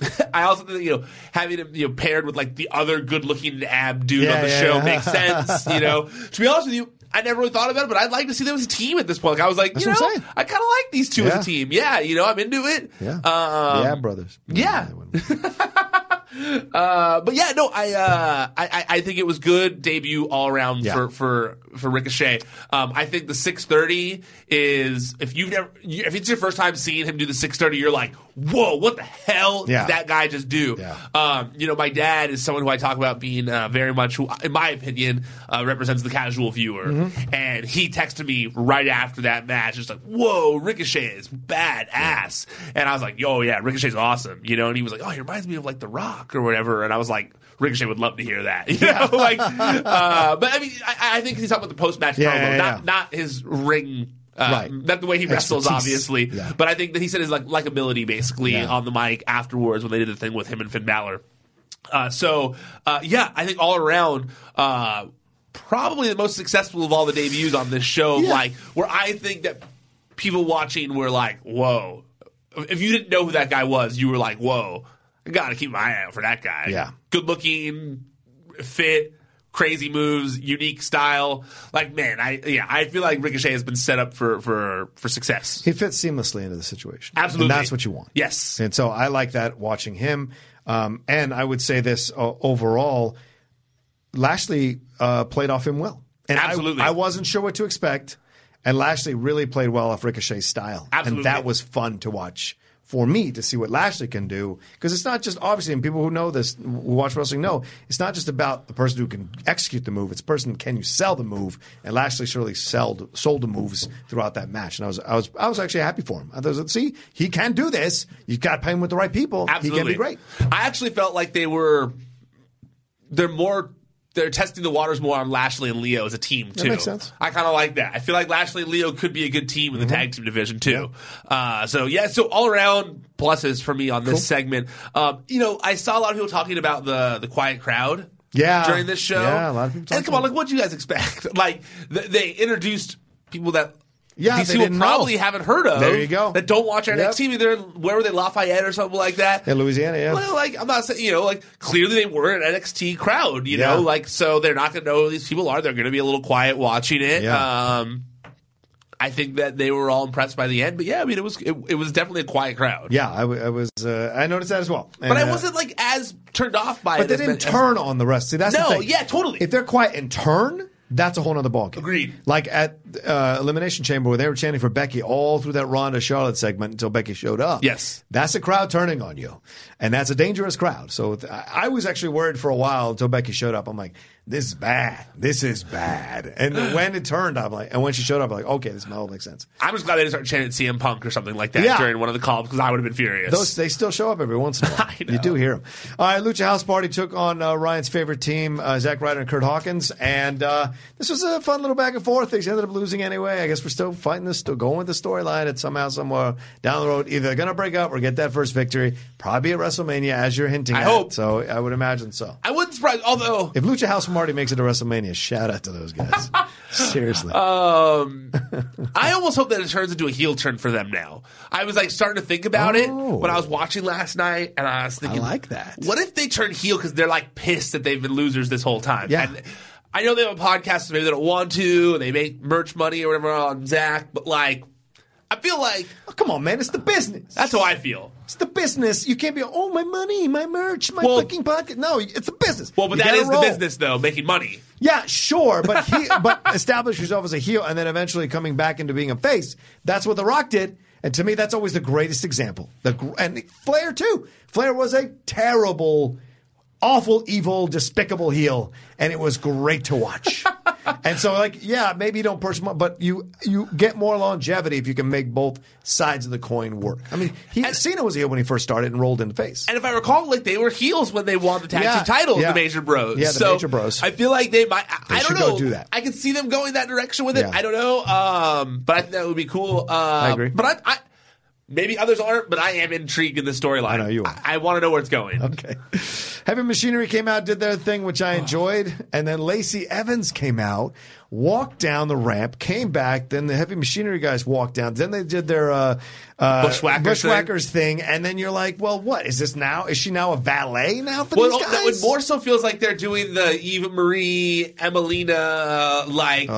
I also think you know having him you know paired with like the other good looking ab dude Yeah, on the yeah, show yeah. makes sense. You know, to be honest with you, I never really thought about it, but I'd like to see them as a team at this point. Like I was like, That's you know. I kind of like these two Yeah. as a team. Yeah, you know, I'm into it. Yeah. Um, yeah, brothers. yeah. Uh, but yeah, no, I, uh, I, I- I think it was good debut all around Yeah. for, for, for Ricochet. Um, I think the 630 is, if you've never, you- if it's your first time seeing him do the 630, you're like, whoa, what the hell Yeah. did that guy just do? Yeah. Um, you know, my dad is someone who I talk about being, uh, very much, who, in my opinion, uh, represents the casual viewer. Mm-hmm. And he texted me right after that match, just like, whoa, Ricochet is badass. And I was like, yo, yeah, Ricochet's awesome. You know, and he was like, oh, he reminds me of like The Rock or whatever. And I was like, Ricochet would love to hear that. You know, like, uh, but I mean, I, I think he's talking about the post match Yeah, promo, yeah, not, yeah. not his ring. Uh, Right. Not the way he wrestles, Expertise. obviously. But I think that he said his like likability basically on the mic afterwards when they did the thing with him and Finn Balor. Uh, so uh, yeah, I think all around, uh, probably the most successful of all the debuts on this show. Yeah. Like where I think that people watching were like, "Whoa!" If you didn't know who that guy was, you were like, "Whoa!" I gotta keep my eye out for that guy. Yeah. good looking, fit. Crazy moves, unique style. Like man, I yeah, I feel like Ricochet has been set up for for for success. He fits seamlessly into the situation. Absolutely. And that's what you want. Yes. And so I like that watching him. Um, and I would say this uh, overall, Lashley uh, played off him well. And I- Absolutely. I, wasn't sure what to expect. And Lashley really played well off Ricochet's style. Absolutely. And that was fun to watch for me to see what Lashley can do. Because it's not just, obviously, and people who know this, who watch wrestling know, it's not just about the person who can execute the move. It's the person, can you sell the move? And Lashley surely sold, sold the moves throughout that match. And I was, I was, I was actually happy for him. I was, see, he can do this. You've got to pay him with the right people. Absolutely. He can be great. I actually felt like they were they're more they're testing the waters more on Lashley and Lio as a team too. That makes sense. Mm-hmm. I kind of like that. I feel like Lashley and Lio could be a good team in the tag team division too. Uh, so yeah, so all around pluses for me on this segment. Um, you know, I saw a lot of people talking about the the quiet crowd. Yeah. during this show. Yeah, a lot of people And come on, like what do you guys expect? like th- they introduced people that. Yeah, these they people didn't know. probably haven't heard of. There you go. That don't watch Yep. NXT. They're in- where were they? Lafayette or something like that. In Louisiana, yeah. Well, like I'm not saying, you know, like clearly they were an NXT crowd, you Yeah. know, like so they're not going to know who these people are. They're going to be a little quiet watching it. Yeah. Um, I think that they were all impressed by the end, but yeah, I mean, it was it, it was definitely a quiet crowd. Yeah, I, w- I was. Uh, I noticed that as well. but I uh, wasn't like as turned off by it. But it. they as didn't as- turn on the rest. See, that's No, the thing. yeah, totally. If they're quiet and turn, that's a whole other ballgame. Agreed. Like at uh, Elimination Chamber, where they were chanting for Becky all through that Ronda Charlotte segment until Becky showed up. Yes. that's a crowd turning on you, and that's a dangerous crowd. So th- I I was actually worried for a while until Becky showed up. I'm like, this is bad. This is bad. And when it turned, I'm like, and when she showed up, I'm like, okay, this all makes sense. I'm just glad they didn't start chanting CM Punk or something like that Yeah. during one of the calls because I would have been furious. Those they still show up every once in a while. I know. You do hear them. All right, Lucha House Party took on uh, Ryan's favorite team, uh, Zack Ryder and Kurt Hawkins, and uh, this was a fun little back and forth. They ended up losing anyway. I guess we're still fighting this, still going with the storyline. It's somehow somewhere down the road either they're going to break up or get that first victory. Probably at WrestleMania, as you're hinting. I at. hope. so. I would imagine so. I wouldn't surprise, although If Lucha House Party makes it to WrestleMania, shout out to those guys. Seriously. Um, I almost hope that it turns into a heel turn for them now. I was like starting to think about it Oh. when I was watching last night, and I was thinking, like that. What if they turn heel because they're like pissed that they've been losers this whole time? Yeah. And I know they have a podcast, so maybe they don't want to, and they make merch money or whatever on Zack, but like, I feel like Oh, come on, man. It's the business. that's how I feel. It's the business. You can't be, oh, my money, my merch, my Well- fucking podcast. No, it's the business. Well, but You that gotta is roll. the business, though, making money. Yeah, sure, but he, but establish yourself as a heel and then eventually coming back into being a face. That's what The Rock did, and to me, that's always the greatest example. The gr- and Flair too. Flair was a terrible, awful, evil, despicable heel, and it was great to watch. and so, like, yeah, maybe you don't push, but you you get more longevity if you can make both sides of the coin work. I mean, he, Cena was heel when he first started and rolled into face. And if I recall, like they were heels when they won the tag Yeah, team titles, yeah. the Major Bros. Yeah, the so Major Bros. I feel like they might. I, I don't know. do that. I can see them going that direction with it. Yeah. I don't know. Um, but I think that would be cool. Uh, I agree. But I, I, maybe others aren't. But I am intrigued in the storyline. I know you are. I, I want to know where it's going. Okay. Heavy Machinery came out, did their thing, which I enjoyed. And then Lacey Evans came out, walked down the ramp, came back. Then the Heavy Machinery guys walked down. Then they did their uh, uh, Bushwhackers Bushwhackers thing. And then you're like, well, what? Is this now? Is she now a valet now for Well, these guys? it more so feels like they're doing the Eva Marie, Emmalina, like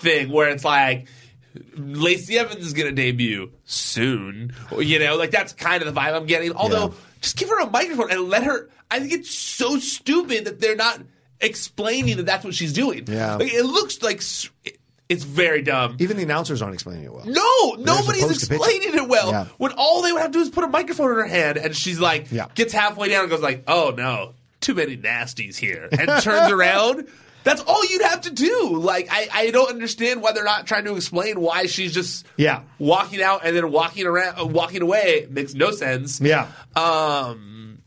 thing where it's like Lacey Evans is going to debut soon. You know, like that's kind of the vibe I'm getting. Although, Yeah. just give her a microphone and let her. I think it's so stupid that they're not explaining that that's what she's doing. Yeah. Like, it looks like it's very dumb. Even the announcers aren't explaining it well. No, nobody's explaining it well. Yeah. When all they would have to do is put a microphone in her hand, and she's like, Yeah. gets halfway down and goes like, "Oh no, too many nasties here," and turns around. That's all you'd have to do. Like, I, I don't understand why they're not trying to explain why she's just Yeah. walking out and then walking around, uh, walking away. It makes no sense. Yeah. Um.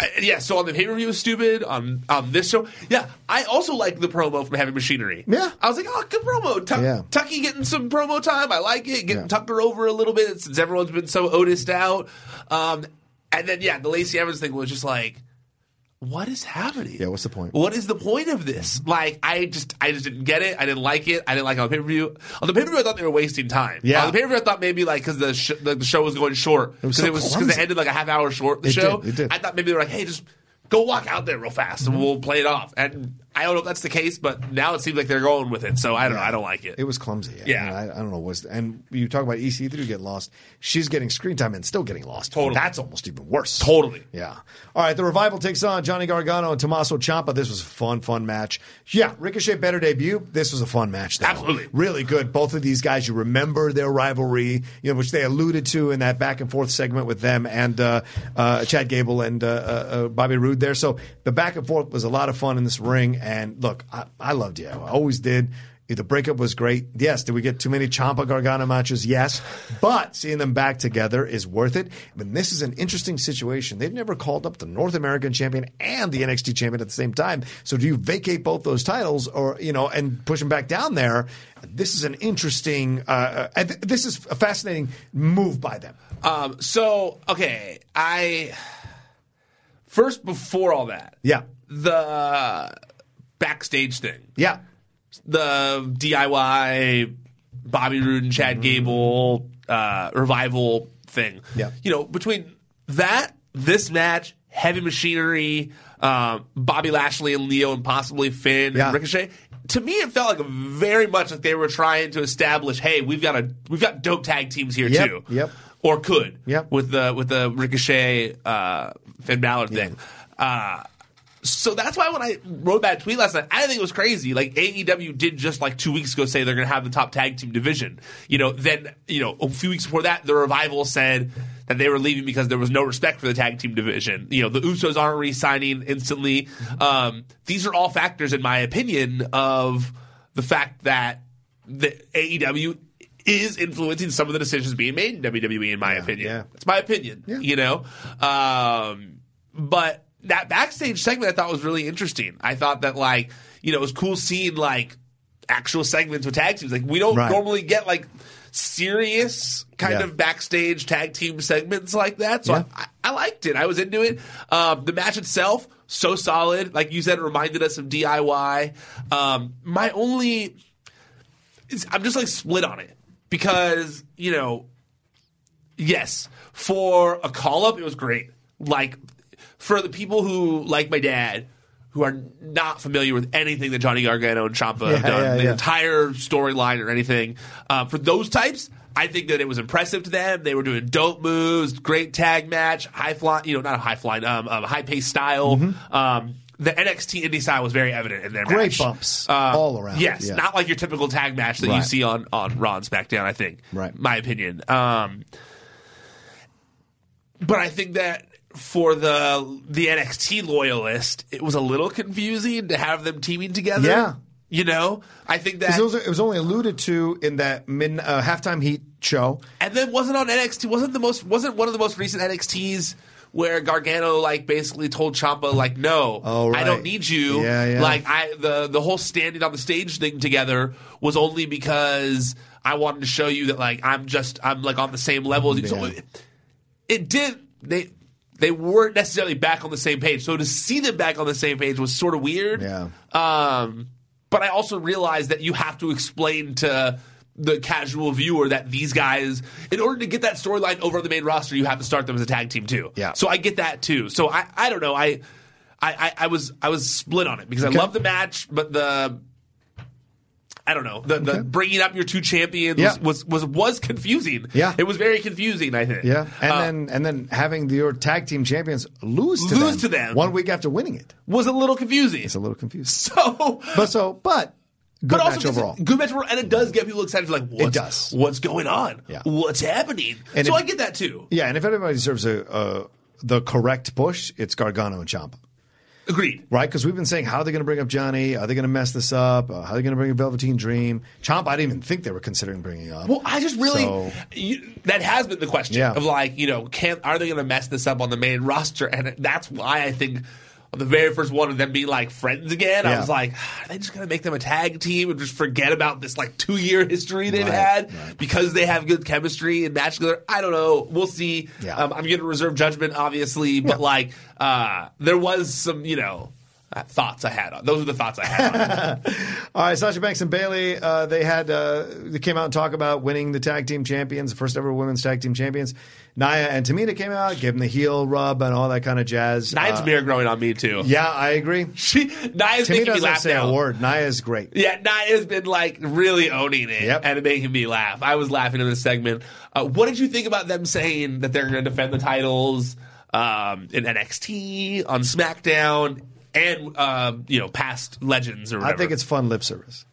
I- Yeah, so on the pay per view stupid. On on this show, yeah, I also like the promo from Heavy Machinery. Yeah. I was like, oh, good promo. Tuck, Yeah. Tucky getting some promo time. I like it. Getting Yeah. Tucker over a little bit since everyone's been so Otised out. Um, and then yeah, the Lacey Evans thing was just like, what is happening? Yeah, what's the point? What is the point of this? Mm-hmm. Like, I just, I just didn't get it. I didn't like it. I didn't like it on pay per view. On the pay per view, I thought they were wasting time. Yeah. On the pay per view, I thought maybe like because the, sh- the the show was going short was because so it was because clumsy. it ended like a half hour short. The It show. did, it did. I thought maybe they were like, hey, just go walk out there real fast and mm-hmm. we'll play it off. And I don't know if that's the case, but now it seems like they're going with it. So I don't know. I don't like it. It was clumsy. Yeah. And I, I don't know what's and you talk about EC3 getting lost. She's getting screen time and still getting lost. Totally. That's almost even worse. Totally. Yeah. All right. The revival takes on Johnny Gargano and Tommaso Ciampa. This was a fun, fun match. Yeah. Ricochet better debut. This was a fun match. Though. Absolutely. Really good. Both of these guys, you remember their rivalry, you know, which they alluded to in that back and forth segment with them and uh, uh, Chad Gable and uh, uh, uh, Bobby Roode there. So the back and forth was a lot of fun in this ring. And look, I, I loved you. I always did. The breakup was great. Yes. Did we get too many Ciampa Gargano matches? Yes. But seeing them back together is worth it. I mean, this is an interesting situation. They've never called up the North American champion and the NXT champion at the same time. So do you vacate both those titles or, you know, and push them back down there? This is an interesting, uh, uh, this is a fascinating move by them. Um, so okay, I first before all that, Yeah. the backstage thing, Yeah. the DIY Bobby Roode and Chad Gable uh, revival thing. Yeah. you know between that, this match, Heavy Machinery, um, Bobby Lashley and Lio, and possibly Finn Yeah. and Ricochet. To me, it felt like very much like they were trying to establish, hey, we've got a we've got dope tag teams here Yep, too. yep. Or could. Yep. With the with the Ricochet uh, Finn Balor thing. Uh, so that's why when I wrote that tweet last night, I think it was crazy. Like AEW did just like two weeks ago say they're going to have the top tag team division. You know, then you know a few weeks before that, the revival said that they were leaving because there was no respect for the tag team division. You know, the Usos aren't re-signing instantly. Um, these are all factors, in my opinion, of the fact that the AEW is influencing some of the decisions being made in WWE. In my opinion, yeah. it's my opinion. Yeah. You know, um, but that backstage segment I thought was really interesting. I thought that like you know it was cool seeing like actual segments with tag teams. Like we don't Right. normally get like serious kind Yeah. of backstage tag team segments like that. So Yeah. I, I liked it. I was into it. Um, the match itself so solid. Like you said, it reminded us of DIY. Um, my only, it's, I'm just like split on it because you know yes, for a call up, it was great. Like for the people who, like my dad, who are not familiar with anything that Johnny Gargano and Ciampa have Yeah, done, yeah, the yeah. entire storyline or anything, uh, for those types. I think that it was impressive to them. They were doing dope moves, great tag match, high fly, you know, not a high flying, um, um, high pace style. Um, the NXT indie style was very evident in their Mm-hmm. Great match. bumps Uh, all around. Yes, Yeah. not like your typical tag match that you see on on Raw and SmackDown. I think, Right. My opinion. Um, but I think that for the the NXT loyalist, it was a little confusing to have them teaming together. Yeah. you know, I think that, it was, it was only alluded to in that mid, uh, halftime heat show. and then wasn't on NXT. wasn't the most wasn't one of the most recent NXTs where Gargano like basically told Ciampa like, no, Oh, I don't need you. Yeah, yeah. Like I the the whole standing on the stage thing together was only because I wanted to show you that like I'm just I'm like on the same level as you. So it, it did they they weren't necessarily back on the same page. So to see them back on the same page was sort of weird. Yeah. Um, but I also realized that you have to explain to the casual viewer that these guys, in order to get that storyline over on the main roster, you have to start them as a tag team too. Yeah. So I get that too. So I, I don't know. I, I, I, I was I was split on it because I love the match, but the I don't know. The, the bringing up your two champions Yeah. was, was was confusing. Yeah. it was very confusing. I think. Yeah, and Uh, then and then having your tag team champions lose to Lose them to them. one week after winning it. was a little confusing. It's a little confusing, so, but so but good but also overall. Good match overall, and it does get people excited. Like, what's, does. What's going on? Yeah. What's happening? And so if- I get that too. Yeah, and if anybody deserves a uh, the correct push, it's Gargano and Ciampa. Agreed. Right, because we've been saying how are they going to bring up Johnny? Are they going to mess this up? Uh, how are they going to bring a Velveteen Dream? Ciampa, I didn't even think they were considering bringing up. Well, I just really So- you, that has been the question Yeah. of like you know can are they going to mess this up on the main roster? And that's why I think the very first one of them being like friends again, I was like, are they just going to make them a tag team and just forget about this like two year history they've Right, had right. because they have good chemistry and match together? I don't know. We'll see. Yeah. Um, I'm to reserve judgment, obviously, but like uh, there was some you know. Uh, thoughts I had on those are the thoughts I had. on. All right, Sasha Banks and Bayley, uh, they had uh, they came out and talked about winning the tag team champions, the first ever women's tag team champions. Nia and Tamina came out, gave them the heel rub and all that kind of jazz. Nine's Uh, mirror growing on me too. yeah, I agree. She Nia's Tamina making me laugh say now. a word. Nia's great. Yeah, Nia's been like really owning it Yep. and making me laugh. I was laughing in this segment. Uh, what did you think about them saying that they're going to defend the titles um, in NXT on SmackDown and um, you know past legends or whatever? I think it's fun lip service.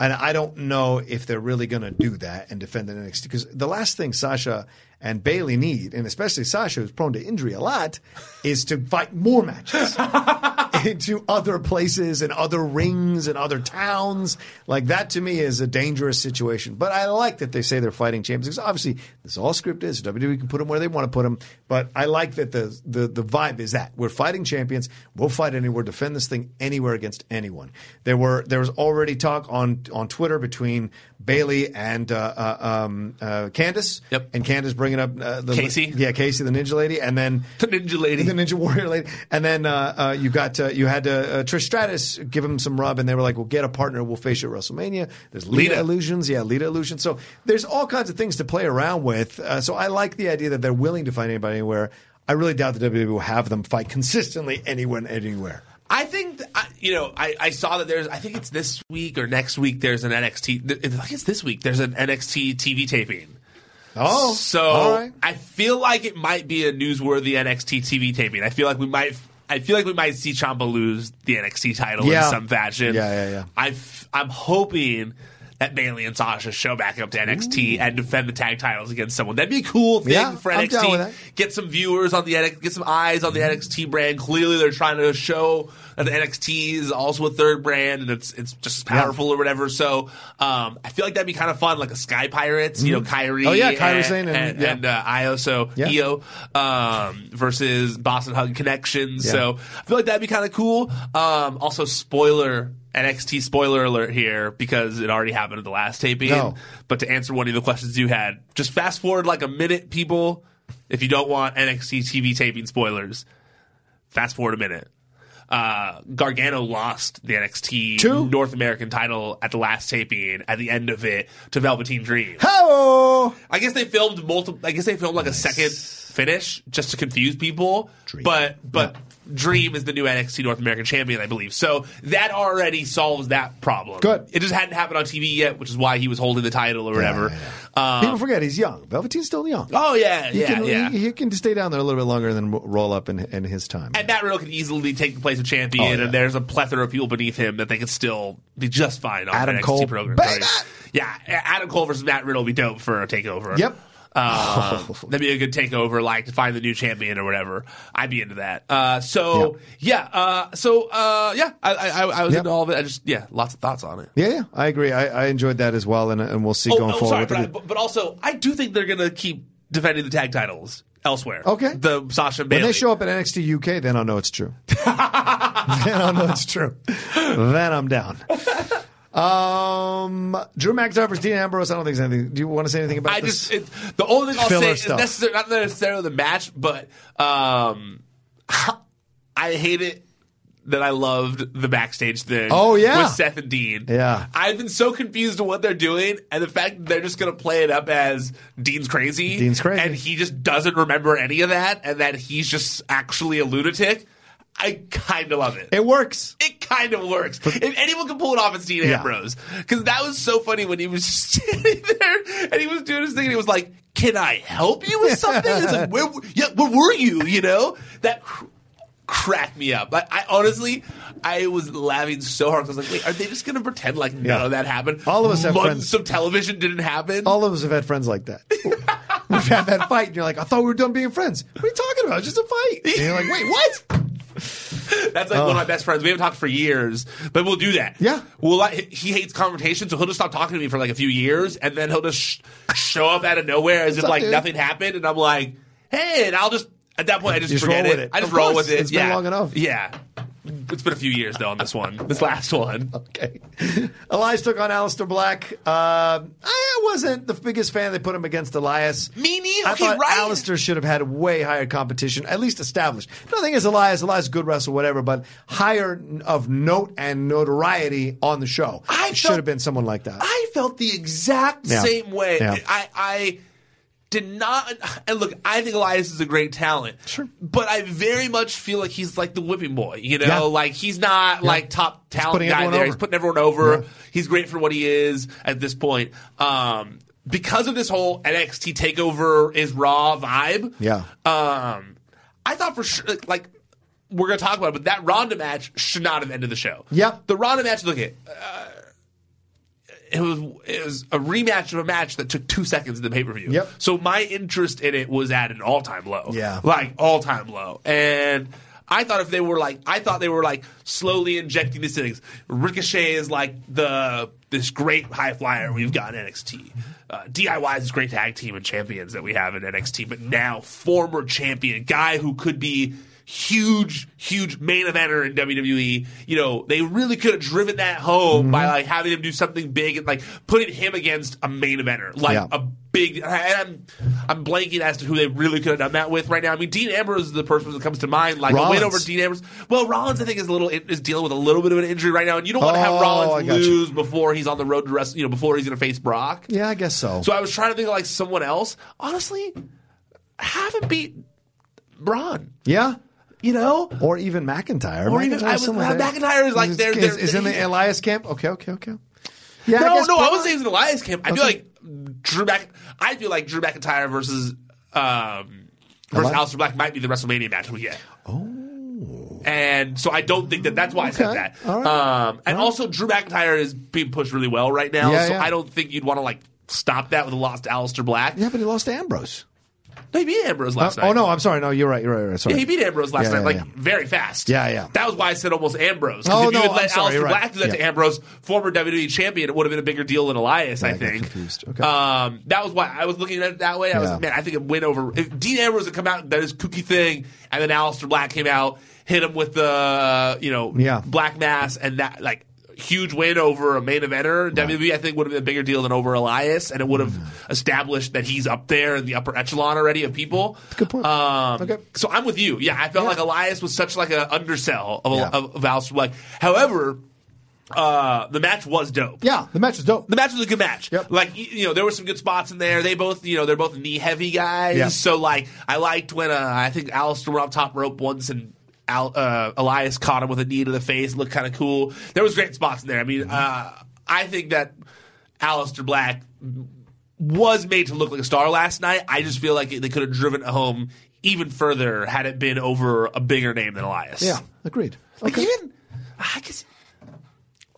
And I don't know if they're really going to do that and defend the NXT because the last thing Sasha and Bayley need, and especially Sasha, who's prone to injury a lot, is to fight more matches into other places and other rings and other towns. Like that to me is a dangerous situation. But I like that they say they're fighting champions because obviously this is all scripted. So WWE can put them where they want to put them. But I like that the, the the vibe is that we're fighting champions. We'll fight anywhere, defend this thing anywhere against anyone. There were there was already talk on on Twitter between Bayley and uh, uh, um, uh, Candice. Yep. And Candice bringing up uh, the Casey? Yeah, Casey, the Ninja Lady, and then The Ninja Lady. the Ninja Warrior lady, and then uh, uh, you got uh, you had uh, uh, Trish Stratus give him some rub, and they were like, "We'll get a partner. We'll face you at WrestleMania." There's Lita, Lita. illusions, yeah, Lita illusions. So there's all kinds of things to play around with. Uh, so I like the idea that they're willing to fight anybody anywhere. I really doubt the WWE will have them fight consistently anyone anywhere. I think you know. I, I saw that there's. I think it's this week or next week. There's an NXT. I think it's this week. There's an NXT TV taping. Oh, So right. I feel like it might be a newsworthy NXT TV taping. I feel like we might. I feel like we might see Ciampa lose the NXT title Yeah. in some fashion. Yeah, yeah, yeah. I am hoping that Bayley and Sasha show back up to NXT and defend the tag titles against someone. That'd be a cool thing Yeah, for I'm down with NXT. Get some viewers on the NXT, get some eyes on the NXT brand. Clearly, they're trying to show that the NXT is also a third brand and it's it's just powerful or whatever. So um, I feel like that'd be kind of fun, like a Sky Pirates, you know, Kairi. Oh, yeah, Kairi and, and- and, yeah. and, uh, Io, so Yeah. Io um, versus Boss 'n' Hug Connections. Yeah. So I feel like that'd be kind of cool. Um, also, spoiler NXT spoiler alert here because it already happened at the last taping. No. But to answer one of the questions you had, just fast forward like a minute, people. If you don't want NXT TV taping spoilers, fast forward a minute. Uh, Gargano lost the NXT To? North American title at the last taping at the end of it to Velveteen Dream. Hello. I guess they filmed multiple. I guess they filmed like a second finish just to confuse people. But but Dream is the new NXT North American champion, I believe. So that already solves that problem. Good. It just hadn't happened on TV yet, which is why he was holding the title or whatever. yeah, um, People forget he's young. Velveteen's still young. Oh yeah, He yeah, can, yeah. He, he can stay down there a little bit longer and then roll up in, in his time. and Matt Riddle could easily take the place of champion, Oh, yeah. and there's a plethora of people beneath him that they could still be just fine on Adam NXT Cole, program. baby! Yeah, Adam Cole versus Matt Riddle would be dope for a takeover. Yep. Um, that'd be a good takeover, like to find the new champion or whatever. I'd be into that. Uh, so yeah, uh, so uh, yeah, I, I, I was Yep. into all of it. I just yeah, lots of thoughts on it. yeah, yeah, I agree. I, I enjoyed that as well, and, and we'll see Oh, going oh, forward. sorry, but, I, but, also I do think they're gonna keep defending the tag titles elsewhere. Okay. the Sasha and when they show up at NXT UK, then I'll know it's true. then I'll know it's true. then I'm down. Um, Drew McIntyre versus Dean Ambrose. I don't think there's anything. Do you want to say anything about I this? just it, the only thing I'll Filler say is stuff. necessar- not necessarily the match, but um, I hate it that I loved the backstage thing. Oh, yeah. with Seth and Dean. Yeah. I've been so confused to what they're doing, and the fact that they're just going to play it up as Dean's crazy. Dean's crazy. and he just doesn't remember any of that, and that he's just actually a lunatic. I kind of love it. It works. It kind of works. if anyone can pull it off, it's Dean Yeah. Ambrose. Because that was so funny when he was standing there and he was doing his thing and he was like, "Can I help you with something?" It's like, "Where, yeah, where were you?" You know that cr- cracked me up. I, I honestly, I was laughing so hard. I was like, "Wait, are they just going to pretend like none Yeah. of that happened?" All of us have Months friends- of television didn't happen. All of us have had friends like that. We've had that fight, and you're like, I thought we were done being friends. What are you talking about? It's just a fight. And you're like, wait, what? That's like one of my oh. best friends. We haven't talked for years, but we'll do that. Oh. Yeah. We'll like, he hates confrontation, so he'll just stop talking to me for like a few years, and then he'll just sh- show up out of nowhere as if up, like dude? nothing happened, and I'm like, hey, and I'll just at that point I just, Just forget roll it. with it. I just Of roll course. with it. It's been yeah. long enough. Yeah. It's been a few years though on this one, this last one. Okay. Elias took on Aleister Black. Uh, I wasn't the biggest fan. They put him against Elias. Me neither. I Okay, thought right. Aleister should have had way higher competition, at least established. Nothing is Elias. Elias good wrestler, whatever, but higher of note and notoriety on the show. I should felt- have been someone like that. I felt the exact Yeah. same way. Yeah. I, I did not. And look, I think Elias is a great talent. Sure. But I very much feel like he's like the whipping boy. You know, Yeah. like he's not like top talent guy there. over. He's putting everyone over. Yeah. He's great for what he is at this point. Um, because of this whole NXT takeover is raw vibe. Yeah. Um, I thought for sure, like, we're going to talk about it, but that Ronda match should not have ended the show. Yeah. The Ronda match, look at, uh, it was it was a rematch of a match that took two seconds in the pay per view. Yep. So my interest in it was at an all time low. Yeah. Like all time low. And I thought if they were like I thought they were like slowly injecting these things. Ricochet is like the this great high flyer we've got in NXT. Uh, DIY is this great tag team and champions that we have in NXT, but now former champion, guy who could be huge, huge main eventer in WWE. You know, they really could have driven that home by mm-hmm. like having him do something big and like putting him against a main eventer, like Yeah. a big. And I'm I'm blanking as to who they really could have done that with right now. I mean, Dean Ambrose is the person that comes to mind. Like a win over Dean Ambrose. Well, Rollins I think is a little is dealing with a little bit of an injury right now, and you don't want to have Oh, Rollins you. lose before he's on the road to wrestle. You know, before he's going to face Brock. yeah, I guess so. So I was trying to think of like someone else. Honestly, have him beat Braun. yeah. You know, Or even McIntyre. Or even- McIntyre's I was- there. McIntyre is like Is- they're- is, they're- is in the Elias camp. Okay, okay, okay. Yeah, no, I no, I Braun- was saying it was an Elias camp. I feel Okay. like Drew Mc. I feel like Drew McIntyre versus um, versus Elias? Aleister Black might be the WrestleMania match we get. Oh, and so I don't think that that's why I said that. Right. Um, and also Drew McIntyre is being pushed really well right now, Yeah, so yeah. I don't think you'd want to like stop that with a loss to Aleister Black. Yeah, but he lost to Ambrose. No, he beat Ambrose last Uh, night. oh no, I'm sorry. No, you're right. You're right. You're right. Sorry. Yeah, he beat Ambrose last Yeah, night, yeah, like yeah. very fast. Yeah, yeah. That was why I said almost Ambrose. 'Cause Oh, if you no, had I'm let sorry, you're right. Black do that Yeah. to Ambrose, former WWE champion, it would have been a bigger deal than Elias. I I got think. confused. Okay. Um, that was why I was looking at it that way. I was Yeah. like, man, I think a win over if Dean Ambrose had come out and done his kooky thing, and then Aleister Black came out, hit him with the you know Yeah. black mass, and that like. Huge win over a main eventer. WWE, I think, would have been a bigger deal than over Elias, and it would have established that he's up there in the upper echelon already of people. Good point. Um, Okay. So I'm with you. Yeah, I felt Yeah. like Elias was such like an undersell of, Yeah. of, of. However, uh, the match was dope. Yeah, the match was dope. The match was a good match. Yep. Like you know, there were some good spots in there. They both, you know, they're both knee heavy guys. Yeah. So like, I liked when uh, I think Aleister went off top rope once and. Al, uh, Elias caught him with a knee to the face. Looked kind of cool. There was great spots in there. I mean, uh, I think that Aleister Black was made to look like a star last night. I just feel like they could have driven it home even further had it been over a bigger name than Elias. Yeah, agreed. Like even I guess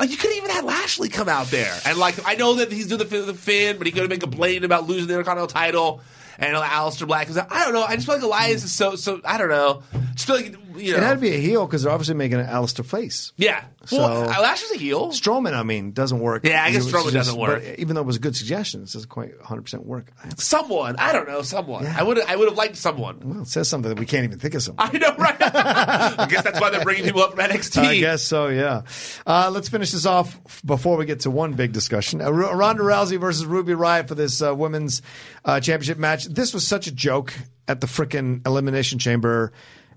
like you could have even had Lashley come out there and like I know that he's doing the, the Finn, but he could have been complaining about losing the Intercontinental title. And Aleister Black is I don't know. I just feel like Elias is so so. I don't know. Just feel like you know. It had to be a heel because they're obviously making an Aleister face. yeah. So- well, Lashley's a heel. Strowman, I mean, doesn't work. Yeah, I guess Strowman doesn't work. but even though it was a good suggestion, it doesn't quite 100% work. Someone I don't know. Someone Yeah. I would I would have liked someone. Well, it says something that we can't even think of someone. I know, right? I guess that's why they're bringing people up from NXT. I guess so, yeah. Uh, let's finish this off before we get to one big discussion. Uh, R- Ronda Rousey versus Ruby Riott for this uh, women's uh, championship match. This was such a joke at the frickin' Elimination Chamber.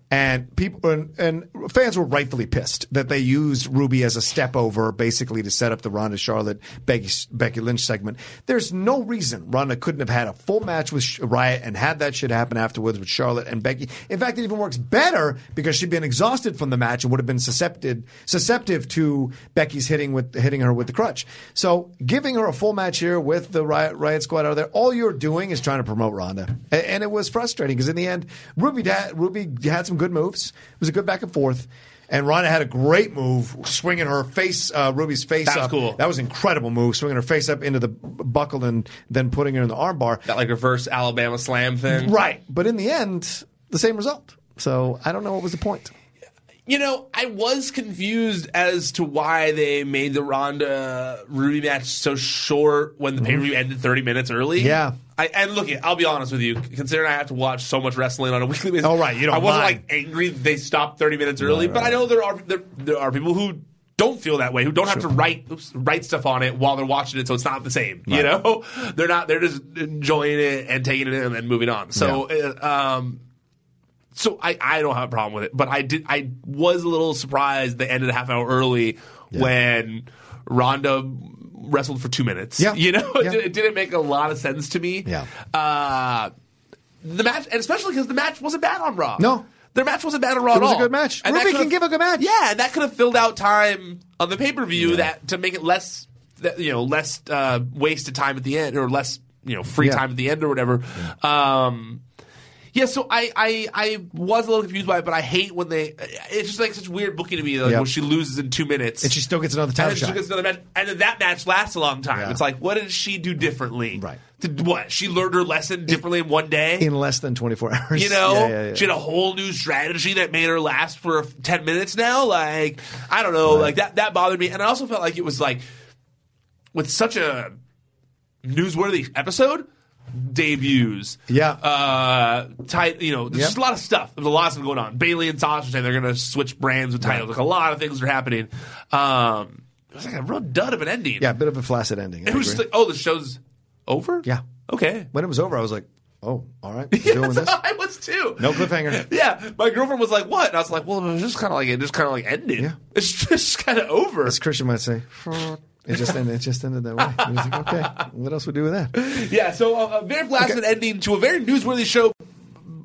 And people and, and fans were rightfully pissed that they used Ruby as a step over, basically to set up the Ronda Charlotte Becky, Becky Lynch segment. There's no reason Ronda couldn't have had a full match with Riott and had that shit happen afterwards with Charlotte and Becky. In fact, it even works better because she'd been exhausted from the match and would have been susceptible susceptive to Becky's hitting with hitting her with the crutch. So giving her a full match here with the Riott, Riott Squad out there, all you're doing is trying to promote Ronda, and, and it was frustrating because in the end, Ruby had, Ruby had some good moves. It was a good back and forth. And Ronda had a great move, swinging her face, uh, Ruby's face That was up. cool. That was an incredible move, swinging her face up into the buckle and then putting her in the armbar. That like reverse Alabama slam thing. Right. But in the end, the same result. So I don't know what was the point. You know, I was confused as to why they made the Ronda Ruby match so short when the pay per view ended 30 minutes early. Mm-hmm. Yeah. I, and look, I'll be honest with you. Considering I have to watch so much wrestling on a weekly basis, Oh, right, you don't I wasn't mind. like angry that they stopped 30 minutes early, Right, but I know there are there, there are people who don't feel that way, who don't have to write oops, write stuff on it while they're watching it, so it's not the same. You know, they're not. They're just enjoying it and taking it in and then moving on. So, uh, um, so I, I don't have a problem with it, but I did I was a little surprised they ended a half hour early when Ronda wrestled for two minutes. Yeah. you know, Yeah. it, didn't make a lot of sense to me. Yeah. uh, the match, and especially because the match wasn't bad on Raw. No. Their match wasn't bad on Raw It at was a good match. that Ruby can give a good match. Yeah, and that could have filled out time on the pay per view that to make it less, that, you know, less uh, wasted time at the end or less, you know, free Yeah. time at the end or whatever. Um, yeah, so I, I I was a little confused by it, but I hate when they. It's just like such weird booking to me, like Yeah. when she loses in two minutes, And she still gets another and title then she shot. gets another match, and then that match lasts a long time. Yeah. It's like, what did she do differently? Right. Did what? She learned her lesson differently in one day. In less than 24 hours. You know, Yeah, yeah, yeah. she had a whole new strategy that made her last for ten minutes now. Like, I don't know, like that that bothered me, and I also felt like it was like with such a newsworthy episode. Debuts, Yeah. uh, tight. You know, there's Yep. just a lot of stuff. There's a lot of stuff going on. Bailey and Sasha saying they're going to switch brands with titles. Like a lot of things are happening. Um, it was like a real dud of an ending. Yeah, a bit of a flaccid ending. I it was just like, oh, the show's over. Yeah. okay. when it was over, I was like, oh, all right. we're Yeah, doing that's this. I was too. No cliffhanger. Yeah, my girlfriend was like, "What?" And I was like, "Well, it was just kind of like it just kind of like ended. Yeah. It's just kind of over." As Christian might say, it just ended, it just ended that way. He was like, okay, what else would we do with that? Yeah, so a, a very flaccid ending to a very newsworthy show,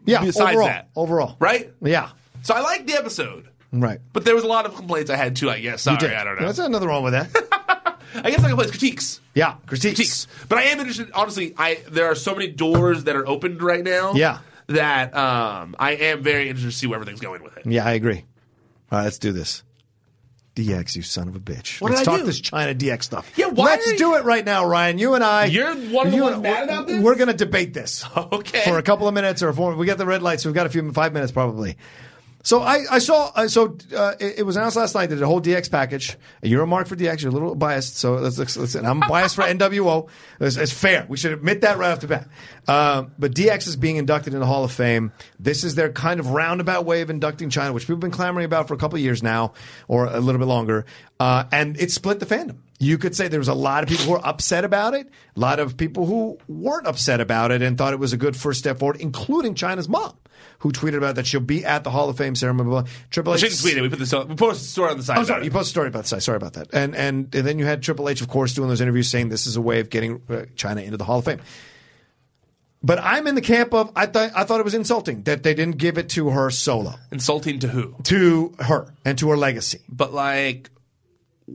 Yeah, Besides overall, that. overall, right? Yeah, So I liked the episode, right. but there was a lot of complaints I had too. I guess. Sorry, I don't know. There's nothing wrong with that. I guess I can play critiques. yeah, critiques. Critiques, but I am interested. Honestly, I there are so many doors that are opened right now. Yeah. that um, I am very interested to see where everything's going with it. Yeah, I agree. All right, let's do this. DX, you son of a bitch. What let's I talk do? this Chyna DX stuff. Yeah, why let's you- do it right now, Ryan. You and I. You're one of the ones mad about this? We're going to debate this. Okay. For a couple of minutes or four. We got the red lights. So we've got a few five minutes probably. So I, I saw uh, so uh, it, it was announced last night that the whole DX package. You're a mark for DX. You're a little biased, so let's, let's, let's and I'm biased for NWO. It's, it's fair. We should admit that right off the bat. Um, but DX is being inducted in the Hall of Fame. This is their kind of roundabout way of inducting Chyna, which people have been clamoring about for a couple of years now, or a little bit longer. Uh, and it split the fandom. You could say there was a lot of people who were upset about it, a lot of people who weren't upset about it and thought it was a good first step forward, including Chyna's mom, who tweeted about that she'll be at the Hall of Fame ceremony. Blah, blah. Triple H. shouldn't tweet it. We put this. We posted a story on the side. I'm sorry, you posted a story about this. Sorry about that. And, and and then you had Triple H, of course, doing those interviews saying this is a way of getting uh, Chyna into the Hall of Fame. But I'm in the camp of I thought I thought it was insulting that they didn't give it to her solo, Insulting to who? to her and to her legacy. But like,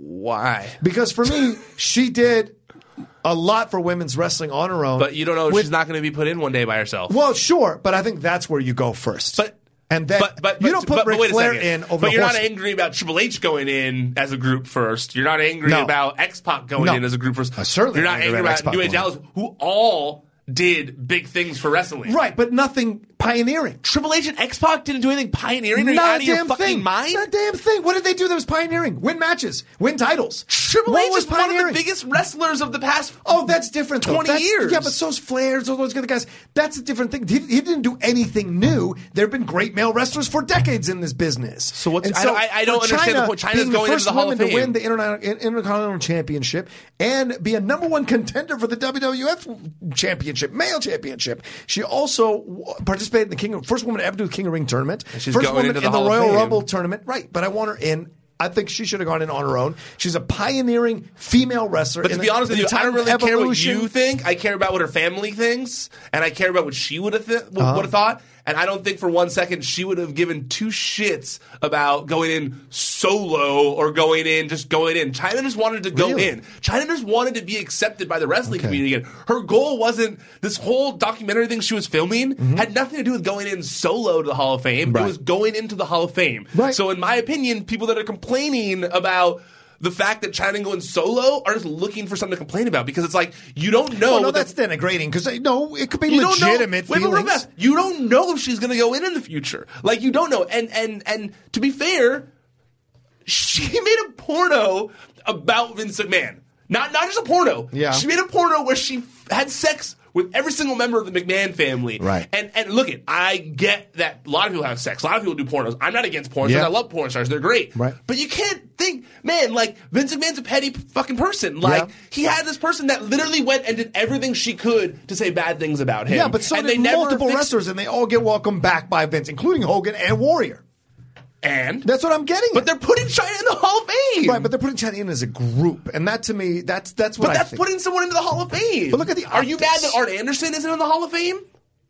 why? Because for me, she did a lot for women's wrestling on her own. But you don't know if with- she's not going to be put in one day by herself. Well, sure, but I think that's where you go first. But and then but, but, you don't put but Ric Flair in over But you're not angry about Triple H going in as a group first. You're not angry No. about X Pac going No. in as a group first. Certainly You're not angry angry about about New Age Allies, who all did big things for wrestling. right, but nothing pioneering. Triple H and X Pac didn't do anything pioneering. Are you Not out a of your damn fucking thing. mind? Not a damn thing. What did they do that was pioneering? Win matches, win titles. Triple what H was is one of the biggest wrestlers of the past. Oh, that's different. Though. 20 That's- years. Yeah, but so's Flair, so those other guys. That's a different thing. He, he didn't do anything new. There have been great male wrestlers for decades in this business. So what's- I- I- I don't understand the Chyna point. Chyna's being going the into first the Hall of woman to win the Intercontinental Championship and be a number one contender for the WWF Championship, male championship. She also participated participated in the King, of, first woman ever to ever do the King of Ring tournament, she's first going woman into the in the Hall of Royal Fame. Rumble tournament, right? But I want her in. I think she should have gone in on her own. She's a pioneering female wrestler. But in to the- be honest in with the you, I time don't of really care what evolution. you think. I care about what her family thinks, and I care about what she would have th- would Uh-huh. have thought. And I don't think for one second she would have given two shits about going in solo or going in just going in. Chyna just wanted to go Really? in. Chyna just wanted to be accepted by the wrestling Okay. community again. Her goal wasn't this whole documentary thing she was filming had nothing to do with going in solo to the Hall of Fame. Mm-hmm. Right. It was going into the Hall of Fame. Right. So in my opinion, people that are complaining about the fact that Chyna going solo are just looking for something to complain about because it's like you don't know. Well, no, what the- that's denigrating because uh, no, it could be you don't know- legitimate wait, feelings. wait. You don't know if she's going to go in in the future. Like you don't know. And and and to be fair, she made a porno about Vince McMahon. Not not just a porno. Yeah. She made a porno where she f- had sex with every single member of the McMahon family. Right. And and look it, I get that a lot of people have sex. A lot of people do pornos. I'm not against porn Yeah. stars. I love porn stars. They're great. Right. But you can't think, man, like Vince McMahon's a petty fucking person. Like Yeah. he had this person that literally went and did everything she could to say bad things about him. Yeah, but so and did they multiple fixed- wrestlers, and they all get welcomed back by Vince, including Hogan and Warrior. And That's what I'm getting. but at. they're putting Chyna in the Hall of Fame. right, but they're putting Chyna in as a group, and that to me, that's that's what But I that's think. putting someone into the Hall of Fame. But look at the Are you mad that Arn Anderson isn't in the Hall of Fame?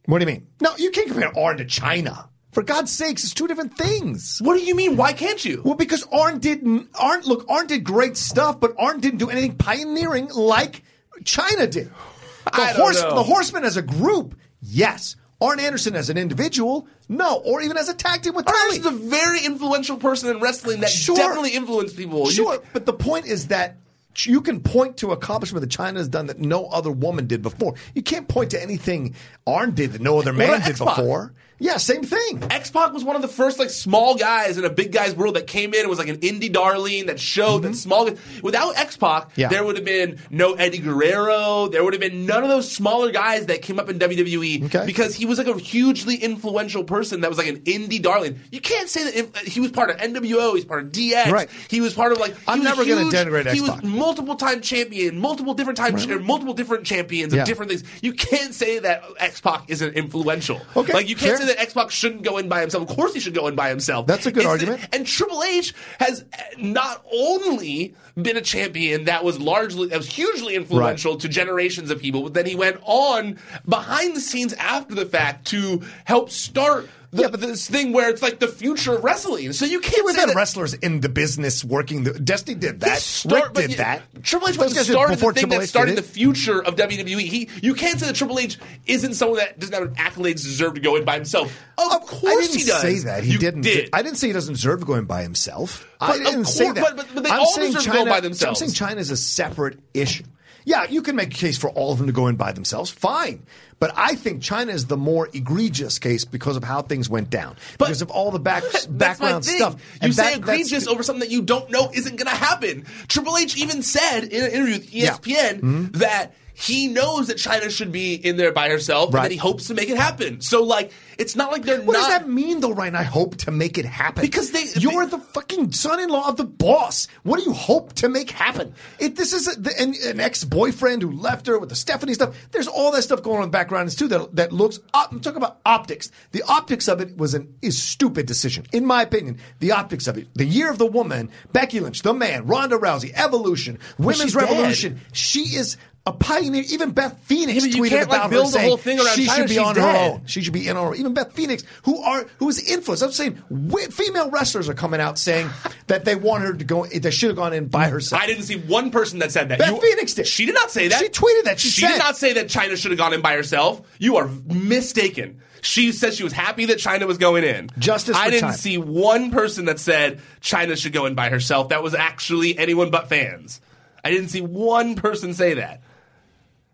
what do you mean? No, you can't compare Arn to Chyna. For God's sakes, it's two different things. What do you mean? Why can't you? Well, because Arn didn't. Arn look, Arn did great stuff, but Arn didn't do anything pioneering like Chyna did. The horse, the Horsemen as a group, yes. Arn Anderson as an individual, no, or even as a tag team with Arn Tully. Anderson's a very influential person in wrestling that Sure. definitely influenced people. You- Sure, but the point is that you can point to accomplishment that Chyna has done that no other woman did before. You can't point to anything Arn did that no other man did X-Pac? before. Yeah, same thing. X Pac was one of the first like small guys in a big guy's world that came in and was like an indie darling that showed that small. Without X Pac, Mm-hmm. Yeah. there would have been no Eddie Guerrero. There would have been none of those smaller guys that came up in WWE Okay. because he was like a hugely influential person that was like an indie darling. You can't say that if, he was part of NWO. He's part of DX. Right. He was part of like. he I'm was never gonna huge- denigrate He was multiple time champion, multiple different time, or multiple different champions Yeah. of different things. You can't say that X Pac isn't influential. Okay, like you can't fair. That X Pac shouldn't go in by himself. Of course, he should go in by himself. That's a good It's- argument. and Triple H has not only been a champion that was largely that was hugely influential to generations of people, but then he went on behind the scenes after the fact to help start. The, Yeah, but- this thing where it's like the future of wrestling. So you can't was say that wrestlers in the business working. The, Destiny did that. start- Rick did you- that. Triple H was started the thing that started the future of WWE. He, you can't say that Triple H isn't someone that doesn't have accolades deserve to go in by himself. Oh, of Oh, course I didn't he does. say that. He You didn't. Did. I didn't say he doesn't deserve to go in by himself. I But of didn't say that. but- but- but they I'm all saying deserve to go Chyna, by themselves. I'm saying Chyna is a separate issue. Yeah, you can make a case for all of them to go in by themselves. Fine. But I think Chyna is the more egregious case because of how things went down. But- because of all the back, background stuff. You And say that- egregious over something that you don't know isn't going to happen. Triple H even said in an interview with E Yeah. Mm-hmm. ESPN that he knows that Chyna should be in there by herself and Right. that he hopes to make it happen. So, like, it's not like they're What not. does that mean, though, Ryan? I hope to make it happen. Because they- you're they- the fucking son-in-law of the boss. What do you hope to make happen? It, this is a, the, an, an ex-boyfriend who left her with the Stephanie stuff. There's all that stuff going on in the background too that that looks. Up, I'm talking about optics. The optics of it was an is stupid decision, in my opinion. The optics of it. The year of the woman, Becky Lynch, the man, Ronda Rousey, evolution, women's she's dead. revolution. She is. A pioneer. Even Beth Phoenix Yeah, you tweeted can't, like, about build her the saying whole thing around she Chyna. should be on her own. She should be in on her. Own. Even Beth Phoenix, who are who is influenced. I'm saying wi- female wrestlers are coming out saying that they want her to go. They should have gone in by herself. I didn't see one person that said that. Beth Phoenix did. She did not say that. She tweeted that. She did said- not say that Chyna should have gone in by herself. You are mistaken. She said she was happy that Chyna was going in. Justice I didn't Chyna. see one person that said Chyna should go in by herself. That was actually anyone but fans. I didn't see one person say that.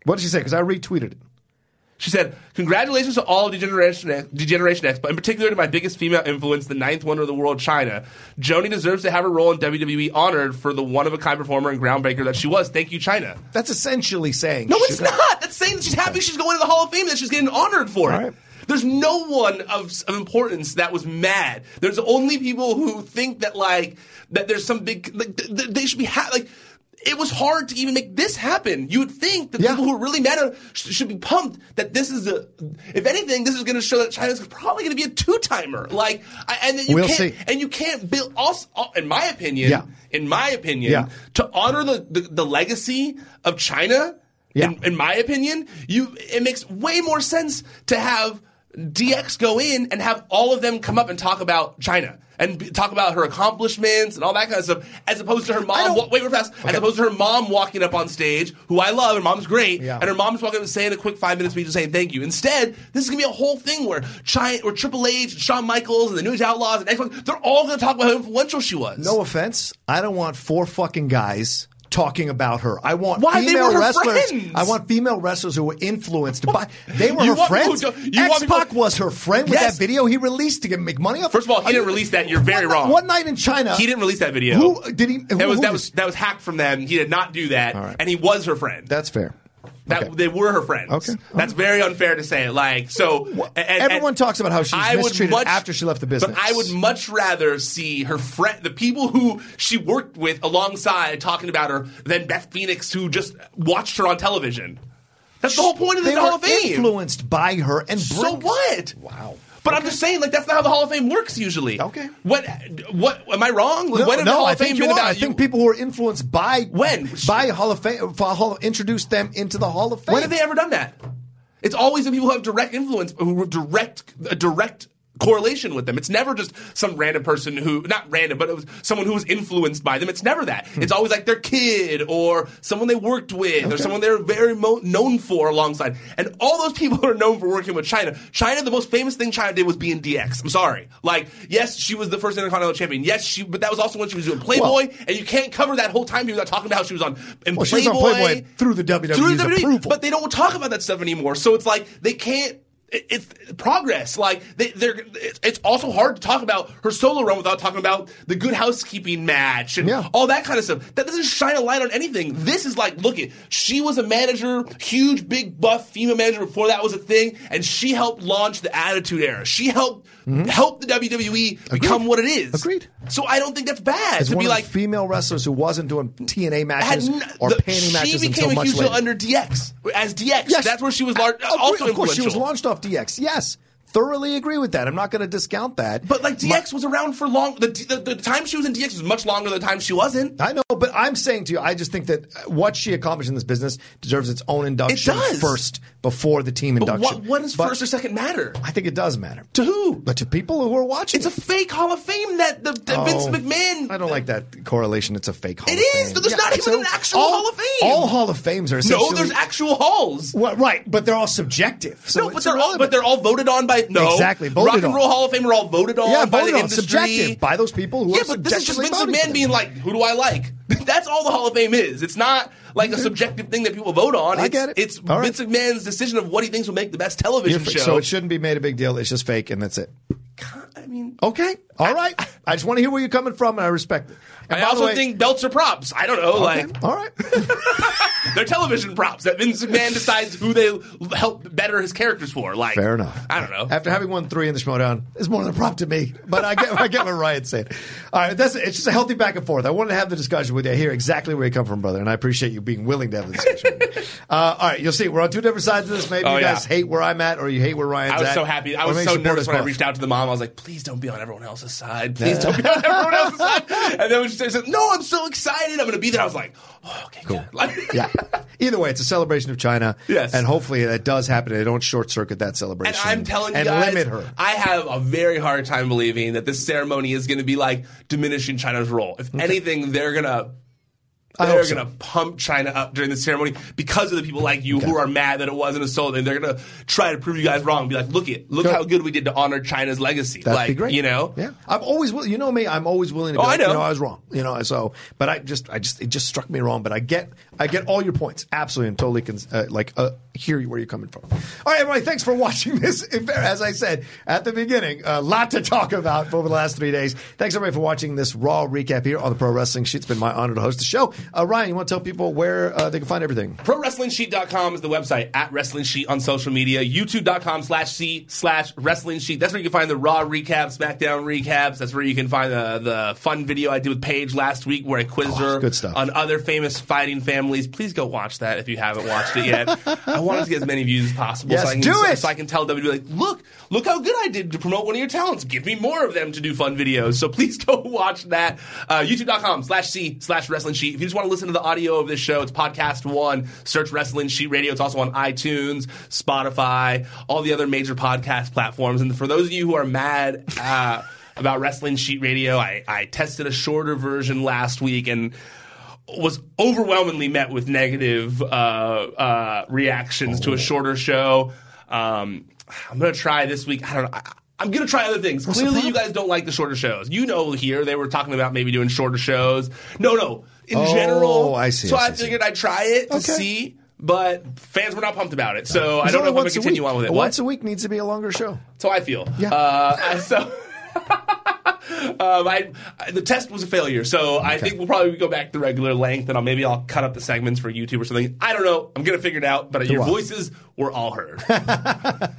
What did she say? Because I retweeted it. She said, "Congratulations to all of Degeneration X, Degeneration X, but in particular to my biggest female influence, the ninth wonder of the world, Chyna. Joanie deserves to have her role in WWE honored for the one of a kind performer and groundbreaker that she was. Thank you, Chyna." That's essentially saying No, it's not. That's saying that she's happy she's going to the Hall of Fame that she's getting honored for it. Right. There's no one of, of importance that was mad. There's only people who think that like that there's some big like th- th- they should be ha- like it was hard to even make this happen. You would think that Yeah. people who are really mad at sh- should be pumped that this is a. If anything, this is going to show that Chyna's probably going to be a two timer. Like, I, and then you We'll can't, see. and you can't build. Also, in my opinion, Yeah. in my opinion, Yeah. to honor the, the the legacy of Chyna. Yeah. In, in my opinion, you it makes way more sense to have DX go in and have all of them come up and talk about Chyna and be, talk about her accomplishments and all that kind of stuff, as opposed to her mom. Wa- wait, real fast. As opposed to her mom walking up on stage, who I love, her mom's great, Yeah. and her mom's walking up and saying a quick five minute speech and saying thank you. Instead, this is gonna be a whole thing where Chyna, where Triple H, and Shawn Michaels, and the New Age Outlaws, and X-Pac, they're all gonna talk about how influential she was. No offense, I don't want four fucking guys talking about her. I want Why? They female were her wrestlers. friends. I want female wrestlers who were influenced by. They were You her friends. you X Pac was her friend with Yes. that video he released to get make money off. First of all, he I didn't release that. You're very one, wrong. One night in Chyna, He didn't release that video. Who did he? Who, That was that was that was hacked from them. He did not do that, right. and he was her friend. That's fair. That okay. they were her friends. Okay. that's very unfair to say. Like so, and- and- Everyone talks about how she's I mistreated much- after she left the business. But I would much rather see her friend, the people who she worked with alongside, talking about her than Beth Phoenix, who just watched her on television. That's the whole point of the Hall were of Fame. influenced by her and So bring- what? Wow. But I'm just saying, like that's not how the Hall of Fame works usually. Okay. What? What? Am I wrong? No, when have the no, Hall I of think Fame you been are. about I think people who are influenced by When? by Hall of Fame, for Hall introduced them into the Hall of Fame. When have they ever done that? It's always the people who have direct influence, who have direct a direct correlation with them. It's never just some random person who, not random, but it was someone who was influenced by them. It's never that. Hmm. It's always like their kid or someone they worked with or someone they're very mo- known for alongside. And all those people are known for working with Chyna. Chyna, the most famous thing Chyna did was being DX. I'm sorry. Like, yes, she was the first Intercontinental Champion. Yes, she, but that was also when she was doing Playboy. Well- and you can't cover that whole time without talking about how she was on in Well, she was on Playboy. Playboy through the WWE's Through the WWE, approval. But they don't talk about that stuff anymore. So it's like they can't. It- It's progress. Like they, they're. It's it's also hard to talk about her solo run without talking about the Good Housekeeping match and Yeah. all that kind of stuff. That doesn't shine a light on anything. This is like, look it. She was a manager, huge, big, buff female manager before that was a thing, and she helped launch the Attitude Era. She helped help the WWE become what it is. Mm-hmm. Agreed. So I don't think that's bad As to one be of like female wrestlers who wasn't doing TNA matches n- or the- panty she matches became until a huge deal under DX as DX. Yes. That's where she was lar- Agree- also of course, she was launched off DX. Yes, thoroughly agree with that. I'm not going to discount that. But like DX was around for long. The, the, the time she was in DX was much longer than the time she wasn't. I know, but I'm saying to you, I just think that what she accomplished in this business deserves its own induction does. first before the team But induction. what, what does But first or second matter? I think it does matter. To who? But to people who are watching, It's a fake Hall of Fame that the, Vince Oh, McMahon. I don't like that correlation. It's a fake Hall It is. There's not even an actual all, Hall of Fame. All Hall of Fames are No, there's actual halls. Well, right, but they're all subjective. So no, but they're all but they're all voted on by no Exactly, voted Rock and on. Roll Hall of Fame are all voted on Yeah, by voted the on, industry. subjective, by those people who yeah, are but this is just Vince McMahon being like, "Who do I like?" That's all the Hall of Fame is. It's not like a subjective thing that people vote on. I it's, get it. It's All right. Vince McMahon's decision of what he thinks will make the best You're television show. So it shouldn't be made a big deal. It's just fake, and that's it. I mean, Okay, all right. I just want to hear where you're coming from, and I respect it. And I also way- think belts are props. I don't know, Okay, like all right. they're television props that Vince McMahon decides who they help better his characters for. Like, Fair enough. I don't know. After having won three in the Schmodown, it's more than a prop to me. But I get, I get what Ryan's saying. All right, that's it's just a healthy back and forth. I wanted to have the discussion with you. I hear exactly where you come from, brother, and I appreciate you being willing to have the discussion. uh, all right, you'll see. We're on two different sides of this. Maybe Oh, you guys yeah. hate where I'm at, or you hate where Ryan's I was at. so happy. I was so nervous us when I reached out to the mom. I was like, please don't be on everyone else's side. Please don't be on everyone else's side. And then when she said, no, I'm so excited. I'm going to be there. I was like, oh, okay, cool. Like, yeah. Either way, it's a celebration of Chyna. Yes. And hopefully that does happen. They don't short circuit that celebration. And I'm telling you and guys, limit her. I have a very hard time believing that this ceremony is going to be like diminishing Chyna's role. If anything, they're going to. They're so. going to pump Chyna up during the ceremony because of the people like you who are mad that it wasn't a sold, and they're going to try to prove you guys wrong. Be like, look it, look Good. how good we did to honor Chyna's legacy. That'd like, be great. You know, yeah. I'm always, you know me. I'm always willing to. Be Oh, I know. You know, I was wrong. You know, so, but I just, I just, it just struck me wrong. But I get, I get all your points. Absolutely, and totally, can, uh, like, uh, hear you where you're coming from. All right, everybody. Thanks for watching this. As I said at the beginning, a lot to talk about over the last three days. Thanks everybody for watching this Raw recap here on the Pro Wrestling Sheet. It's been my honor to host the show. Uh, Ryan, you want to tell people where uh, they can find everything? ProWrestlingSheet.com is the website, at Wrestling Sheet on social media, YouTube.com slash C slash Wrestling Sheet. That's where you can find the Raw recaps, SmackDown recaps. That's where you can find the, the fun video I did with Paige last week where I quizzed her Oh, good stuff. on other famous fighting families. Please go watch that if you haven't watched it yet. I wanted to get as many views as possible Yes, so, I can, do so, it! so I can tell WWE, like, look, look how good I did to promote one of your talents. Give me more of them to do fun videos. So please go watch that. Uh, YouTube.com slash C slash Wrestling Sheet. If you just want to listen to the audio of this show, it's Podcast One. Search Wrestling Sheet Radio. It's also on iTunes, Spotify, all the other major podcast platforms. And for those of you who are mad, uh, about Wrestling Sheet Radio, I, I tested a shorter version last week and was overwhelmingly met with negative uh, uh, reactions to a shorter show. Um, I'm gonna try this week. I don't know. I, I'm gonna try other things. Clearly, you guys don't like the shorter shows. You know, here they were talking about maybe doing shorter shows. No, no. In Oh, general, I see, So I I, see, I see. figured I'd try it to Okay. see. But fans were not pumped about it, so I don't know if I'm gonna once continue on with it. Once What? a week needs to be a longer show. So I feel. Yeah. Uh, so. Um, I, I- the test was a failure, so I think we'll probably go back to regular length, and I'll maybe I'll cut up the segments for YouTube or something. I don't know. I'm gonna figure it out, but your voices were all heard.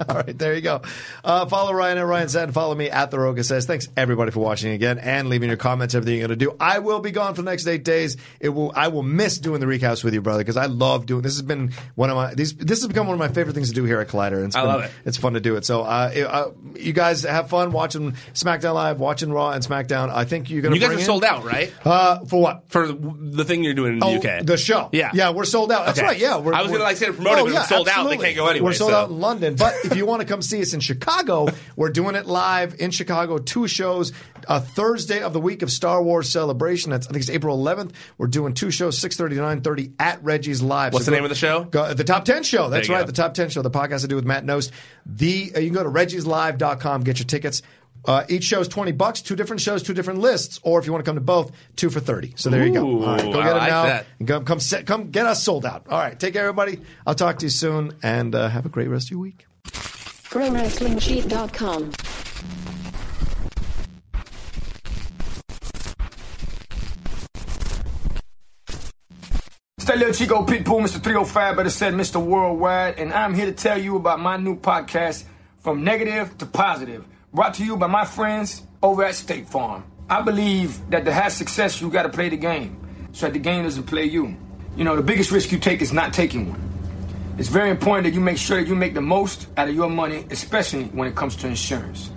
All right, there you go. Uh, follow Ryan at Ryan Satin. Follow me at the Roga says. Thanks everybody for watching again and leaving your comments. Everything you're going to do. I will be gone for the next eight days. It will. I will miss doing the recaps with you, brother, because I love doing. This has been one of my. These. This has become one of my favorite things to do here at Collider. And it's I been- love it. It's fun to do it. So, uh, it- uh, you guys have fun watching SmackDown Live, watching Raw and SmackDown. I think you're going to. you guys are in- sold out, right? Uh, for what? For the thing you're doing in the Oh, UK, the show. Yeah, yeah, we're sold out. That's Okay. right. Yeah, we're, I was gonna, like, say to promote it, but it's sold out, they absolutely. Can't go anyway, We're sold so- out in London, but if you want to come see us in Chicago, we're doing it live in Chicago. Two shows. A Thursday of the week of Star Wars celebration. That's I think it's April 11th. We're doing two shows, 6:30 to 9:30 at Reggie's Live. What's the go- name of the show? Go, the Top 10 Show. That's right. go. The Top 10 Show. The podcast I do with Matt Knost. The uh, you can go to reggieslive.com, get your tickets. Uh, each show is 20 bucks, two different shows, two different lists, or if you want to come to both, two for 30. So there you go. All right, go I get it like now. that. And come, come, set, come get us sold out. All right, take care, everybody. I'll talk to you soon, and uh, have a great rest of your week. ProWrestlingSheet.com. It's that little Chico Pitbull, Mr. 305, better said Mr. Worldwide, and I'm here to tell you about my new podcast, From Negative to Positive, brought to you by my friends over at State Farm. I believe that to have success, you gotta play the game, so that the game doesn't play you. You know, the biggest risk you take is not taking one. It's very important that you make sure that you make the most out of your money, especially when it comes to insurance.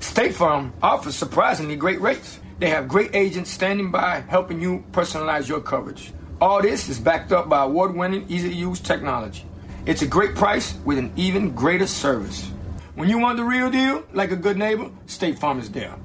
State Farm offers surprisingly great rates. They have great agents standing by helping you personalize your coverage. All this is backed up by award winning, easy to use technology. It's a great price with an even greater service. When you want the real deal, like a good neighbor, State Farm is there.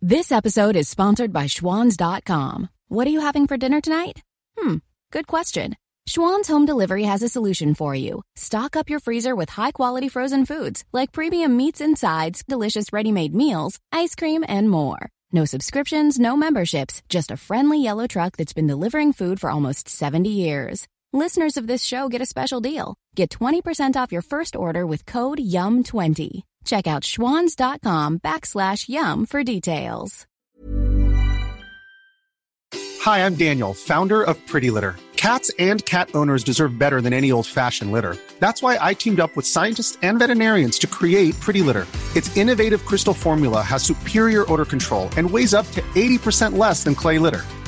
This episode is sponsored by Schwans.com. What are you having for dinner tonight? Hmm, good question. Schwan's Home Delivery has a solution for you. Stock up your freezer with high quality frozen foods like premium meats and sides, delicious ready made meals, ice cream, and more. No subscriptions, no memberships, just a friendly yellow truck that's been delivering food for almost 70 years. Listeners of this show get a special deal. Get 20% off your first order with code YUM20. Check out schwans.com backslash YUM for details. Hi, I'm Daniel, founder of Pretty Litter. Cats and cat owners deserve better than any old fashioned litter. That's why I teamed up with scientists and veterinarians to create Pretty Litter. Its innovative crystal formula has superior odor control and weighs up to 80% less than clay litter.